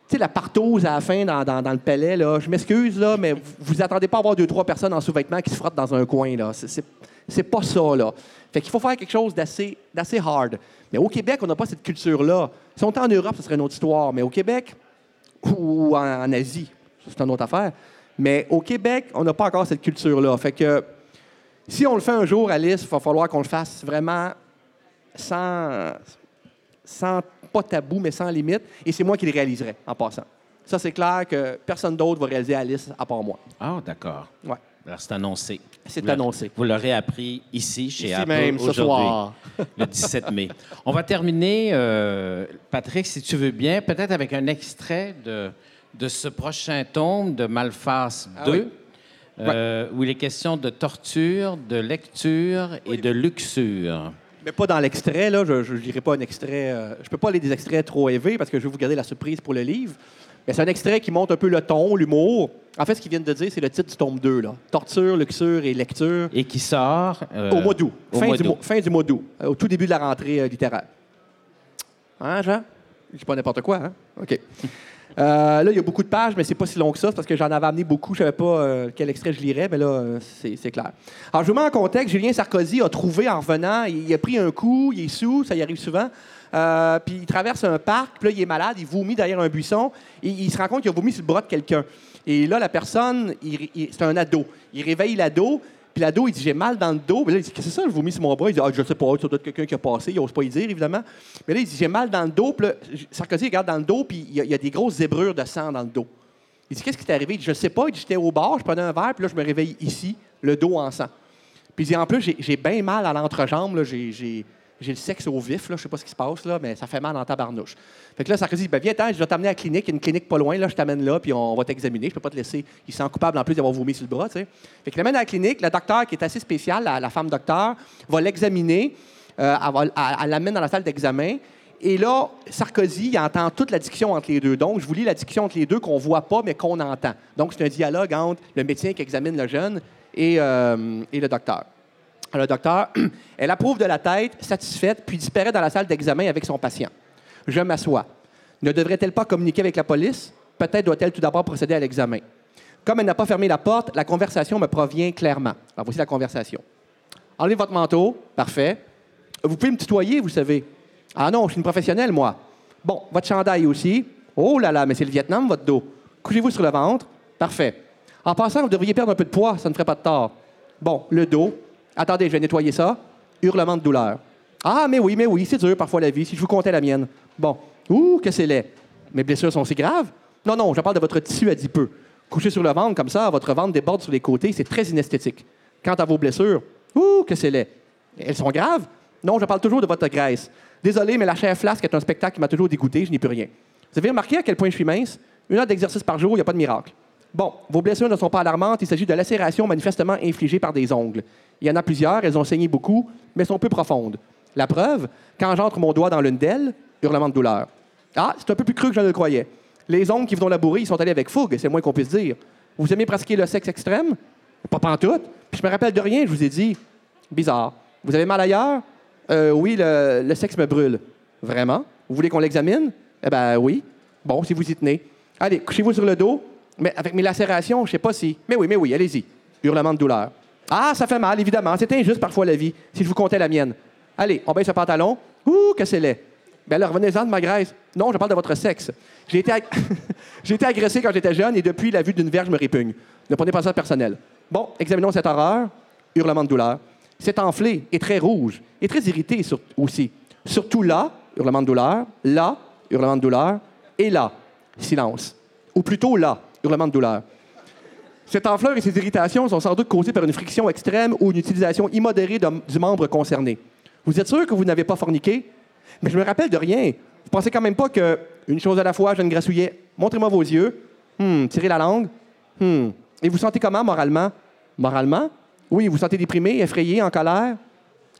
tu sais, la partose à la fin dans, dans- le palais, là, je m'excuse, là, mais vous, attendez pas à avoir deux, trois personnes en sous-vêtements qui se frottent dans un coin, là. C'est- pas ça, là. Fait qu'il faut faire quelque chose d'assez, hard. Mais au Québec, on n'a pas cette culture-là. Si on était en Europe, ce serait une autre histoire. Mais au Québec, ou en, en Asie, c'est une autre affaire. Mais au Québec, on n'a pas encore cette culture-là. Fait que si on le fait un jour, Alice, il va falloir qu'on le fasse vraiment sans, sans, pas tabou, mais sans limite. Et c'est moi qui le réaliserai, en passant. Ça, c'est clair que personne d'autre va réaliser Alice à part moi. Ah, d'accord. Ouais. Alors, c'est annoncé. C'est annoncé. Vous l'aurez appris ici, chez Ici Apple, même, ce soir. *laughs* le 17 mai. On va terminer, euh, Patrick, si tu veux bien, peut-être avec un extrait de, de ce prochain tome de Malface 2, Ah oui. euh, où il est question de torture, de lecture et de luxure. Mais pas dans l'extrait, là. Je ne dirais pas un extrait. euh, je peux pas aller des extraits trop élevés parce que je vais vous garder la surprise pour le livre. Mais c'est un extrait qui montre un peu le ton, l'humour. En fait, ce qu'ils viennent de dire, c'est le titre du tome 2, là. Torture, luxure et lecture. Et qui sort... euh, au mois d'août. Fin, mois du mois- fin du mois d'août. euh, au tout début de la rentrée euh, littéraire. Hein, Jean? Je dis pas n'importe quoi, hein? OK. Euh, là, il y a beaucoup de pages, mais c'est pas si long que ça, parce que j'en avais amené beaucoup. Je savais pas euh, quel extrait je lirais, mais là, euh, c'est clair. Alors, je vous mets en contexte. Julien Sarkozy a trouvé en revenant, il, il a pris un coup, il est sous, ça y arrive souvent. Puis il traverse un parc, puis là, il est malade, il vomit derrière un buisson, et il se rend compte qu'il a vomi sur le bras de quelqu'un. Et là, la personne, c'est un ado. Il réveille l'ado, puis l'ado, il dit J'ai mal dans le dos. Mais là, il dit Qu'est-ce que c'est ça, je vomis sur mon bras? Il dit Ah, je sais pas, ça doit être quelqu'un qui a passé. Il n'ose pas y dire, évidemment. Mais là, il dit J'ai mal dans le dos. Puis là, Sarkozy regarde dans le dos, puis il y, a- il des grosses zébrures de sang dans le dos. Il dit Qu'est-ce qui t'est arrivé? Il dit Je sais pas. Il dit J'étais au bar, je prenais un verre, puis là, je me réveille ici, le dos en sang. Puis il dit En plus, j'ai- bien mal à l'entrejambe. J'ai j'ai- le sexe au vif, là. je sais pas ce qui se passe, là, mais ça fait mal en tabarnouche. Fait que là, Sarkozy dit ben, Viens, attends, je vais t'amener à la clinique. Il y a une clinique pas loin, là, je t'amène là, puis on va t'examiner. Je peux pas te laisser. Il sent coupable en plus d'avoir vomi sur le bras, tu sais. Fait qu'il l'amène à la clinique. Le docteur, qui est assez spécial, la, femme docteur, va l'examiner. Euh, elle l'amène dans la salle d'examen. Et là, Sarkozy, il entend toute la discussion entre les deux. Donc, je vous lis la discussion entre les deux qu'on voit pas, mais qu'on entend. Donc, c'est un dialogue entre le médecin qui examine le jeune et, euh, et le docteur. Le docteur, *clears throat* elle approuve de la tête, satisfaite, puis disparaît dans la salle d'examen avec son patient. Je m'assois. Ne devrait-elle pas communiquer avec la police? Peut-être doit-elle tout d'abord procéder à l'examen. Comme elle n'a pas fermé la porte, la conversation me provient clairement. Alors, voici la conversation. Enlevez votre manteau. Parfait. Vous pouvez me tutoyer, vous savez. Ah non, je suis une professionnelle, moi. Bon, votre chandail aussi. Oh là là, mais c'est le Vietnam, votre dos. Couchez-vous sur le ventre. Parfait. En passant, vous devriez perdre un peu de poids, ça ne ferait pas de tort. Bon, le dos. Attendez, je vais nettoyer ça. Hurlement de douleur. Ah, mais oui, mais oui, c'est dur parfois la vie, si je vous comptais la mienne. Bon. Ouh, que c'est laid. Mes blessures sont si graves? Non, non, je parle de votre tissu adipeux. Couché sur le ventre comme ça, votre ventre déborde sur les côtés, c'est très inesthétique. Quant à vos blessures, ouh, que c'est laid. Elles sont graves? Non, je parle toujours de votre graisse. Désolé, mais la chair flasque est un spectacle qui m'a toujours dégoûté, je n'y peux rien. Vous avez remarqué à quel point je suis mince? Une heure d'exercice par jour, il n'y a pas de miracle. Bon, vos blessures ne sont pas alarmantes, il s'agit de lacérations manifestement infligées par des ongles. Il y en a plusieurs, elles ont saigné beaucoup, mais sont peu profondes. La preuve, quand j'entre mon doigt dans l'une d'elles, hurlement de douleur. Ah, c'est un peu plus creux que je ne le croyais. Les ongles qui vous ont labouré, ils sont allés avec fougue, c'est moins qu'on puisse dire. Vous aimez pratiquer le sexe extrême? Pas pantoute. Puis je me rappelle de rien, je vous ai dit. Bizarre. Vous avez mal ailleurs? Euh, oui, le, le sexe me brûle. Vraiment? Vous voulez qu'on l'examine? Eh ben oui. Bon, si vous y tenez. Allez, couchez-vous sur le dos. Mais avec mes lacérations, je sais pas si. Mais oui, mais oui, allez-y. Hurlement de douleur. Ah, ça fait mal, évidemment. C'est injuste parfois la vie, si je vous comptais la mienne. Allez, on baisse le pantalon. Ouh, que c'est laid. Ben alors, revenez-en de ma graisse. Non, je parle de votre sexe. J'ai été, ag- *laughs* été agressé quand j'étais jeune et depuis, la vue d'une verge me répugne. Ne prenez pas ça personnel. Bon, examinons cette horreur. Hurlement de douleur. C'est enflé et très rouge et très irrité aussi. Surtout là, hurlement de douleur. Là, hurlement de douleur. Et là, silence. Ou plutôt là, hurlement de douleur. Cette enfleur et ces irritations sont sans doute causées par une friction extrême ou une utilisation immodérée de- du membre concerné. Vous êtes sûr que vous n'avez pas forniqué? Mais je me rappelle de rien. Vous pensez quand même pas que, une chose à la fois, jeune grassouillet, montrez-moi vos yeux. Hmm, tirez la langue. Hmm. Et vous sentez comment moralement? Moralement? Oui, vous sentez déprimé, effrayé, en colère?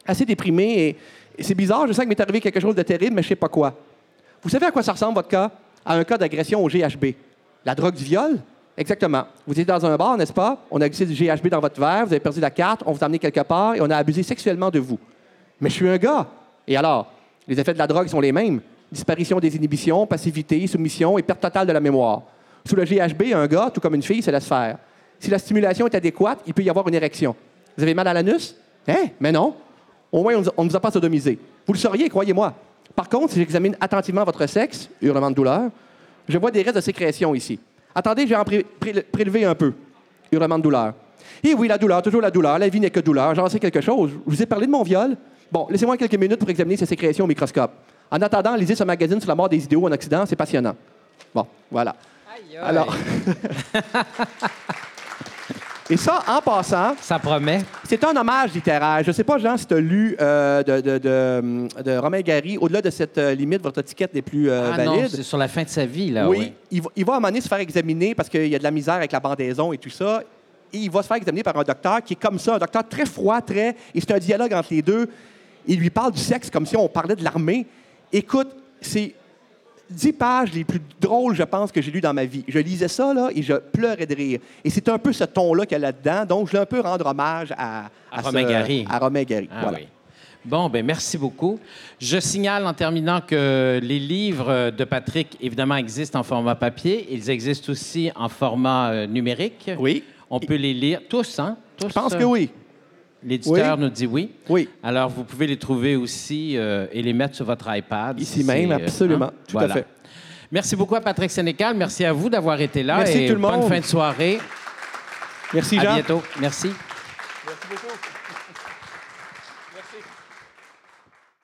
Assez déprimé et, c'est bizarre, je sens qu'il m'est arrivé quelque chose de terrible, mais je sais pas quoi. Vous savez à quoi ça ressemble, votre cas? À un cas d'agression au GHB. La drogue du viol? Exactement. Vous étiez dans un bar, n'est-ce pas? On a glissé du GHB dans votre verre, vous avez perdu la carte, on vous a amené quelque part et on a abusé sexuellement de vous. Mais je suis un gars. Et alors? Les effets de la drogue sont les mêmes. Disparition des inhibitions, passivité, soumission et perte totale de la mémoire. Sous le GHB, un gars, tout comme une fille, se laisse faire. Si la stimulation est adéquate, il peut y avoir une érection. Vous avez mal à l'anus? Hein? Mais non. Au moins, on ne vous a pas sodomisé. Vous le sauriez, croyez-moi. Par contre, si j'examine attentivement votre sexe, hurlement de douleur, je vois des restes de sécrétion ici. Attendez, je vais en pré- pré- prélever un peu. Hurlement de douleur. Et oui, la douleur, toujours la douleur. La vie n'est que douleur. J'en sais quelque chose. Je vous ai parlé de mon viol. Bon, laissez-moi quelques minutes pour examiner ces sécrétions au microscope. En attendant, lisez ce magazine sur la mort des idéaux en Occident. C'est passionnant. Bon, voilà. Alors. *laughs* Et ça, en passant, Ça promet. c'est un hommage littéraire. Je ne sais pas, Jean, si tu as lu euh, de, de, de, de Romain Gary, au-delà de cette euh, limite, votre étiquette n'est plus euh, ah non, valide. c'est sur la fin de sa vie, là. oui, oui. Il, va, il va à un moment donné se faire examiner parce qu'il y a de la misère avec la bandaison et tout ça. Et il va se faire examiner par un docteur qui est comme ça, un docteur très froid, très. Et c'est un dialogue entre les deux. Il lui parle du sexe comme si on parlait de l'armée. Écoute, c'est dix pages les plus drôles, je pense, que j'ai lues dans ma vie. Je lisais ça, là, et je pleurais de rire. Et c'est un peu ce ton-là qu'il y a là-dedans. Donc, je voulais un peu rendre hommage à, À ce- Romain Gary. À Romain Gary. Ah voilà. oui. Bon, ben merci beaucoup. Je signale en terminant que les livres de Patrick, évidemment, existent en format papier. Ils existent aussi en format euh, numérique. Oui. On peut les lire tous, hein? Tous, Je pense euh, que oui. L'éditeur Oui. nous dit oui. Oui. Alors, vous pouvez les trouver aussi euh, et les mettre sur votre iPad. Ici si même, euh, absolument. hein? Tout à fait. Merci beaucoup à Patrick Sénécal. Merci à vous d'avoir été là. Merci et tout le Bonne monde. fin de soirée. Merci, À Jean. bientôt. Merci.